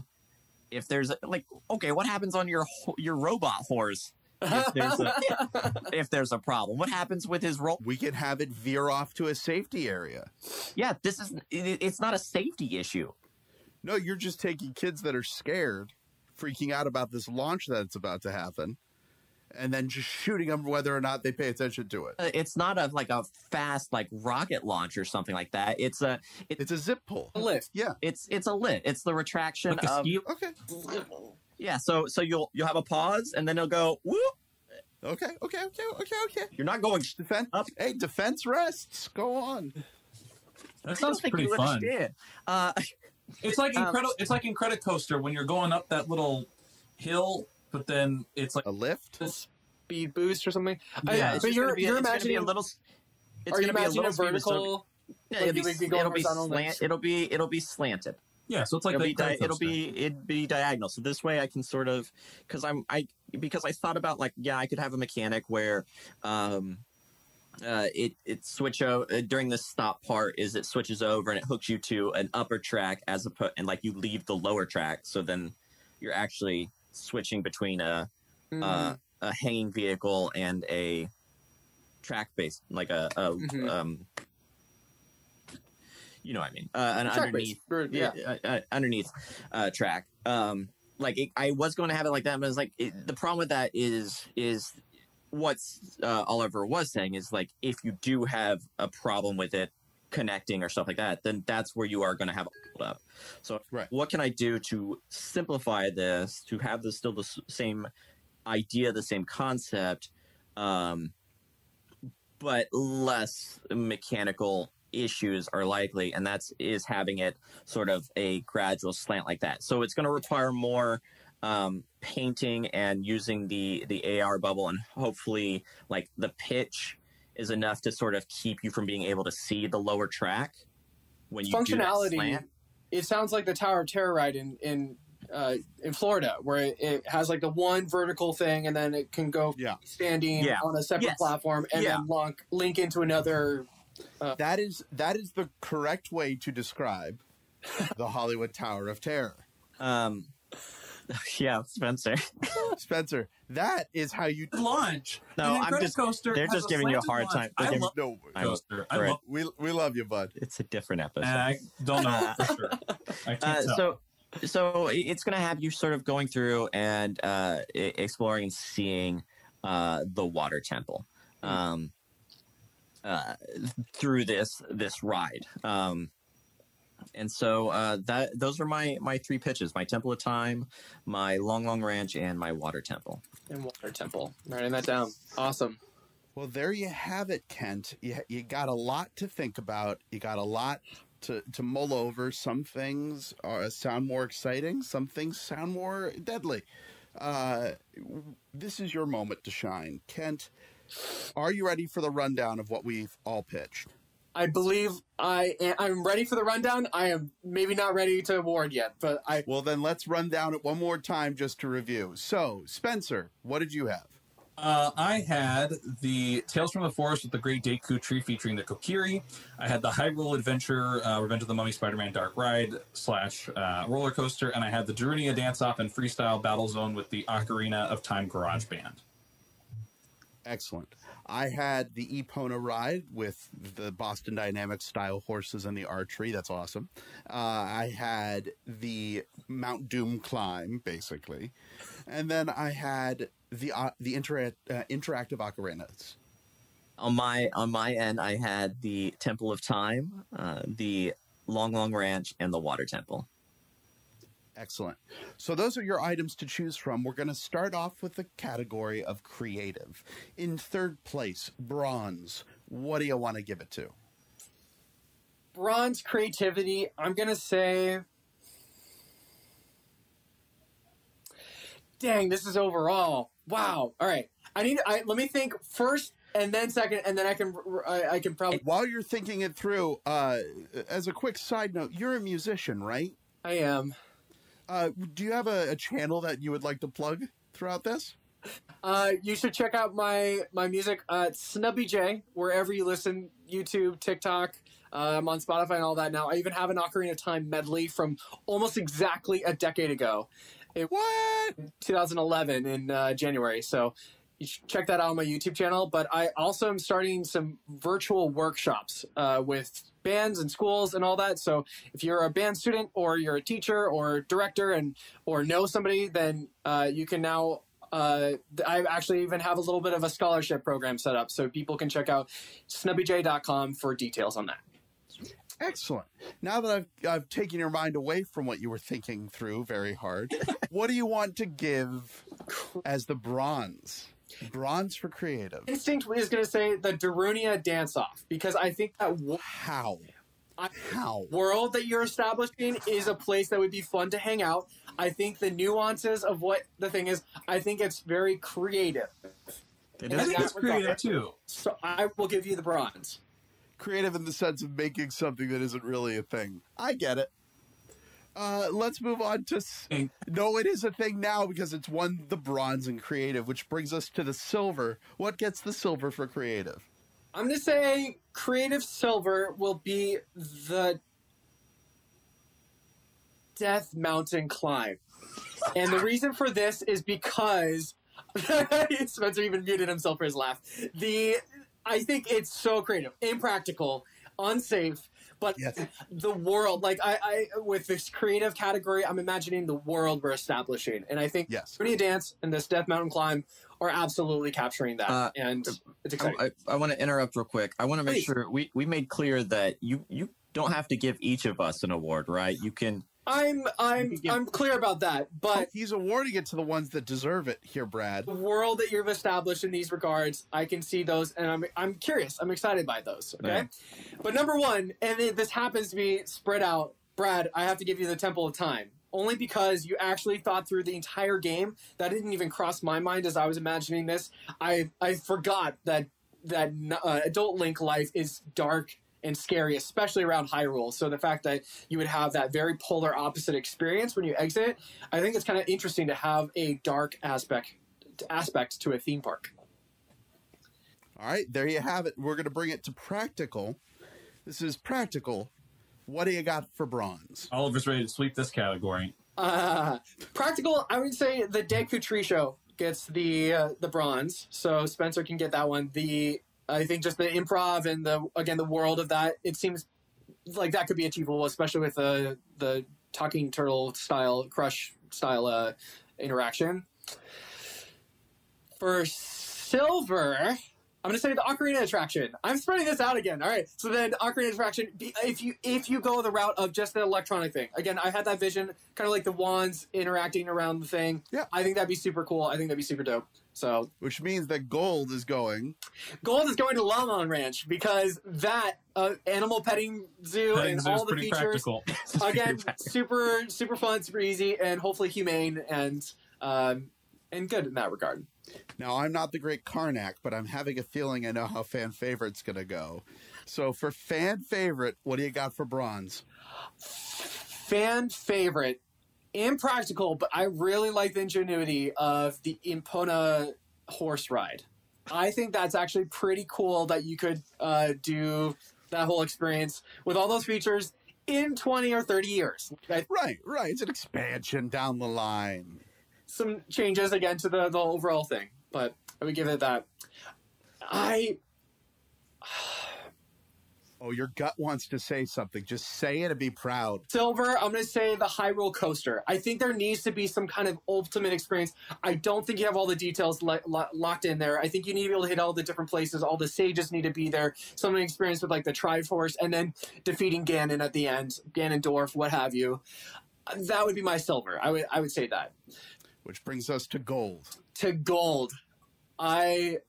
If there's a, like okay, what happens on your your robot horse if there's a if there's a problem? What happens with his role? We can have it veer off to a safety area. Yeah, this is it, it's not a safety issue. No, you're just taking kids that are scared, freaking out about this launch that's about to happen, and then just shooting them whether or not they pay attention to it. Uh, It's not a like a fast like rocket launch or something like that. It's a it, It's a zip pull. A lift. Yeah. it's it's a lit. It's the retraction Like a of ski, Okay. Yeah. So so you'll you'll have a pause and then it'll go whoop. Okay. Okay. Okay. Okay. Okay. You're not going Defense. Up. Hey, defense rests. Go on. that I sounds don't think pretty you fun. understand. Uh, It's like Um, incredible. It's like Incredicoaster when you're going up that little hill, but then it's like A lift. Speed boost or something. Yeah, it's but you're gonna be, you're it's gonna be imagining a little. It's are you gonna be a imagining little a speed boost, so- vertical? Yeah, like it'll be, would be going it'll be slant. It'll be it'll be slanted. Yeah. So it's like it'll the be di- it'll be it'd be diagonal. So this way I can sort of because I'm I because I thought about like yeah I could have a mechanic where um uh it it switch over uh, during the stop part is it switches over and it hooks you to an upper track as a put and like you leave the lower track so then you're actually switching between a Mm. uh, a hanging vehicle and a track base like a, a Mhm. um you know what I mean uh, an Track underneath base. Or- yeah. uh, uh, underneath uh, track. Um, like it, I was going to have it like that, but it's like it, the problem with that is is what uh, Oliver was saying is like if you do have a problem with it connecting or stuff like that, then that's where you are going to have a hold up. So Right. what can I do to simplify this to have this still the same idea, the same concept, um, but less mechanical issues are likely, and that's is having it sort of a gradual slant like that. So it's going to require more um, painting and using the the AR bubble, and hopefully, like the pitch is enough to sort of keep you from being able to see the lower track when you do Functionality. slant. It sounds like the Tower of Terror ride in in uh, in Florida, where it, it has like the one vertical thing, and then it can go Yeah. standing Yeah. on a separate Yes. platform, and Yeah. then link link into another. That is that is the correct way to describe the Hollywood Tower of Terror. Um, yeah, Spencer. Spencer, that is how you launch. No, I'm just- Incredicoaster they're just giving you a hard launch. time. I giving- love no I'm- coaster. I love. we we love you, bud. It's a different episode. I don't know for sure. I can't Uh, tell. so so it's going to have you sort of going through and uh, exploring and seeing uh, the water temple um, uh, through this this ride um, and so uh, that those are my my three pitches my temple of time my Lon Lon Ranch and my water temple And Water Temple. Writing that down. Awesome. Well, there you have it, Kent. You, you got a lot to think about. You got a lot to, to mull over. Some things are, sound more exciting, some things sound more deadly. Uh, this is your moment to shine. Kent, are you ready for the rundown of what we've all pitched? I believe I am, I'm ready for the rundown. I am maybe not ready to award yet, but I Well, then let's run down it one more time just to review. So, Spencer, what did you have? Uh, I had the Tales from the Forest with the Great Deku Tree featuring the Kokiri. I had the Hyrule Adventure, uh, Revenge of the Mummy Spider-Man Dark Ride slash uh, roller coaster, and I had the Darunia Dance Off and Freestyle Battle Zone with the Ocarina of Time Garage Band. Excellent. I had the Epona ride with the Boston Dynamics style horses and the archery. That's awesome. Uh, I had the Mount Doom climb, basically, and then I had the uh, the intera- uh, interactive ocarinas. On my on my end, I had the Temple of Time, uh, the Lon Lon Ranch, and the Water Temple. Excellent. So those are your items to choose from. We're going to start off with the category of creative. In third place, bronze. What do you want to give it to? bronze creativity. I'm gonna say. Dang, this is overall. Wow. All right. I need. I let me think first, and then second, and then I can. I, I can probably. While you're thinking it through, uh, as a quick side note, you're a musician, right? I am. Uh, do you have a, a channel that you would like to plug throughout this? Uh, you should check out my my music uh, Snubby J wherever you listen, YouTube, TikTok. Uh, I'm on Spotify and all that now. I even have an Ocarina of Time medley from almost exactly a decade ago. It What? 2011 in uh, January. So you should check that out on my YouTube channel. But I also am starting some virtual workshops uh, with bands and schools and all that. So if you're a band student or you're a teacher or director and or know somebody, then uh, you can now. Uh, I actually even have a little bit of a scholarship program set up, so people can check out snubbyj.com for details on that. Excellent. Now that I've I've taken your mind away from what you were thinking through very hard, what do you want to give as the bronze? Bronze for creative. Instinct is going to say the Darunia dance off because I think that w- How? I- How? world that you're establishing is a place that would be fun to hang out. I think the nuances of what the thing is, I think it's very creative. It I think it's creative too. So I will give you the bronze. Creative in the sense of making something that isn't really a thing. I get it. Uh, let's move on to. No, it is a thing now because it's won the bronze in creative, which brings us to the silver. What gets the silver for creative? I'm going to say creative silver will be the Death Mountain climb. And the reason for this is because Spencer even muted himself for his laugh. The I think it's so creative, impractical, unsafe, but Yes. the world, like I, I with this creative category, I'm imagining the world we're establishing. And I think Yes. Pretty Dance and this Death Mountain climb are absolutely capturing that. Uh, and it's I, exciting. I, I want to interrupt real quick. I want to make Please. sure we, we made clear that you you don't have to give each of us an award, right? You can. I'm I'm I'm clear about that, but He's awarding it to the ones that deserve it here, Brad. the world that you've established in these regards, I can see those, and I'm I'm curious. I'm excited by those. Okay, Yeah. but number one, and it, this happens to be spread out. Brad, I have to give you the Temple of Time. Only because you actually thought through the entire game. That didn't even cross my mind as I was imagining this. I I forgot that that uh, adult Link life is dark and scary, especially around Hyrule. So the fact that you would have that very polar opposite experience when you exit, I think it's kind of interesting to have a dark aspect aspect to a theme park. All right, there you have it. We're going to bring it to practical. This is practical. What do you got for bronze? Oliver's ready to sweep this category. Uh, practical, I would say the Deku Tree Show gets the uh, the bronze, so Spencer can get that one. The I think just the improv and the again the world of that it seems like that could be achievable, especially with the the talking turtle style crush style uh, interaction. For silver, I'm gonna say the Ocarina attraction. I'm spreading this out again. All right. So then Ocarina attraction. If you if you go the route of just the electronic thing, again, I had that vision, kind of like the wands interacting around the thing. Yeah. I think that'd be super cool. I think that'd be super dope. So Which means that gold is going. gold is going to Lon Lon Ranch because that uh, animal petting zoo Petting and zoo's all the pretty features practical. again super super fun, super easy, and hopefully humane and um, and good in that regard. Now, I'm not the great Carnac, but I'm having a feeling I know how fan favorite's going to go. So for fan favorite, what do you got for bronze? Fan favorite, impractical, but I really like the ingenuity of the Epona horse ride. I think that's actually pretty cool that you could uh, do that whole experience with all those features in 20 or 30 years. I, Right, right. It's an expansion down the line. some changes again to the, the overall thing, but I would give it that. I Oh, your gut wants to say something. Just say it and be proud. Silver, I'm going to say the Hyrule Coaster. I think there needs to be some kind of ultimate experience. I don't think you have all the details lo- lo- locked in there. I think you need to be able to hit all the different places. All the sages need to be there. Some experience with like the Triforce and then defeating Ganon at the end, Ganondorf, what have you. That would be my silver. I would I would say that. Which brings us to gold. To gold, I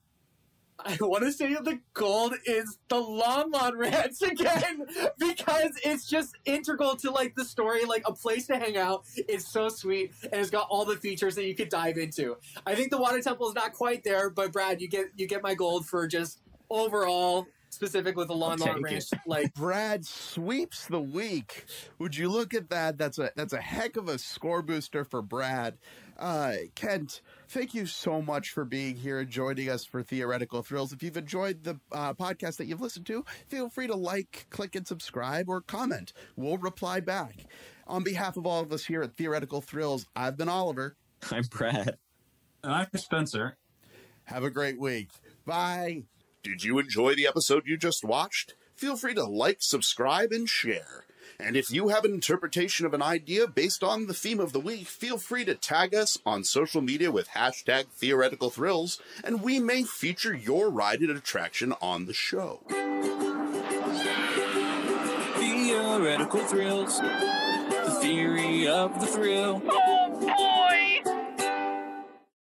I want to say that the gold is the Lon Ranch again because it's just integral to like the story, like a place to hang out. It's so sweet and it's got all the features that you could dive into. I think the Water Temple is not quite there, but Brad, you get you get my gold for just overall specific with the Lon Take Ranch. Like Brad sweeps the week. Would you look at that? That's a that's a heck of a score booster for Brad. Uh, Kent, thank you so much for being here and joining us for Theoretical Thrills. If you've enjoyed the uh, podcast that you've listened to, feel free to like, click, and subscribe or comment. We'll reply back. On behalf of all of us here at Theoretical Thrills, I've been Oliver. I'm Brad. And I'm Spencer. Have a great week. Bye. Did you enjoy the episode you just watched? Feel free to like, subscribe, and share. And if you have an interpretation of an idea based on the theme of the week, feel free to tag us on social media with hashtag theoretical thrills, and we may feature your ride and attraction on the show. Theoretical thrills. The theory of the thrill.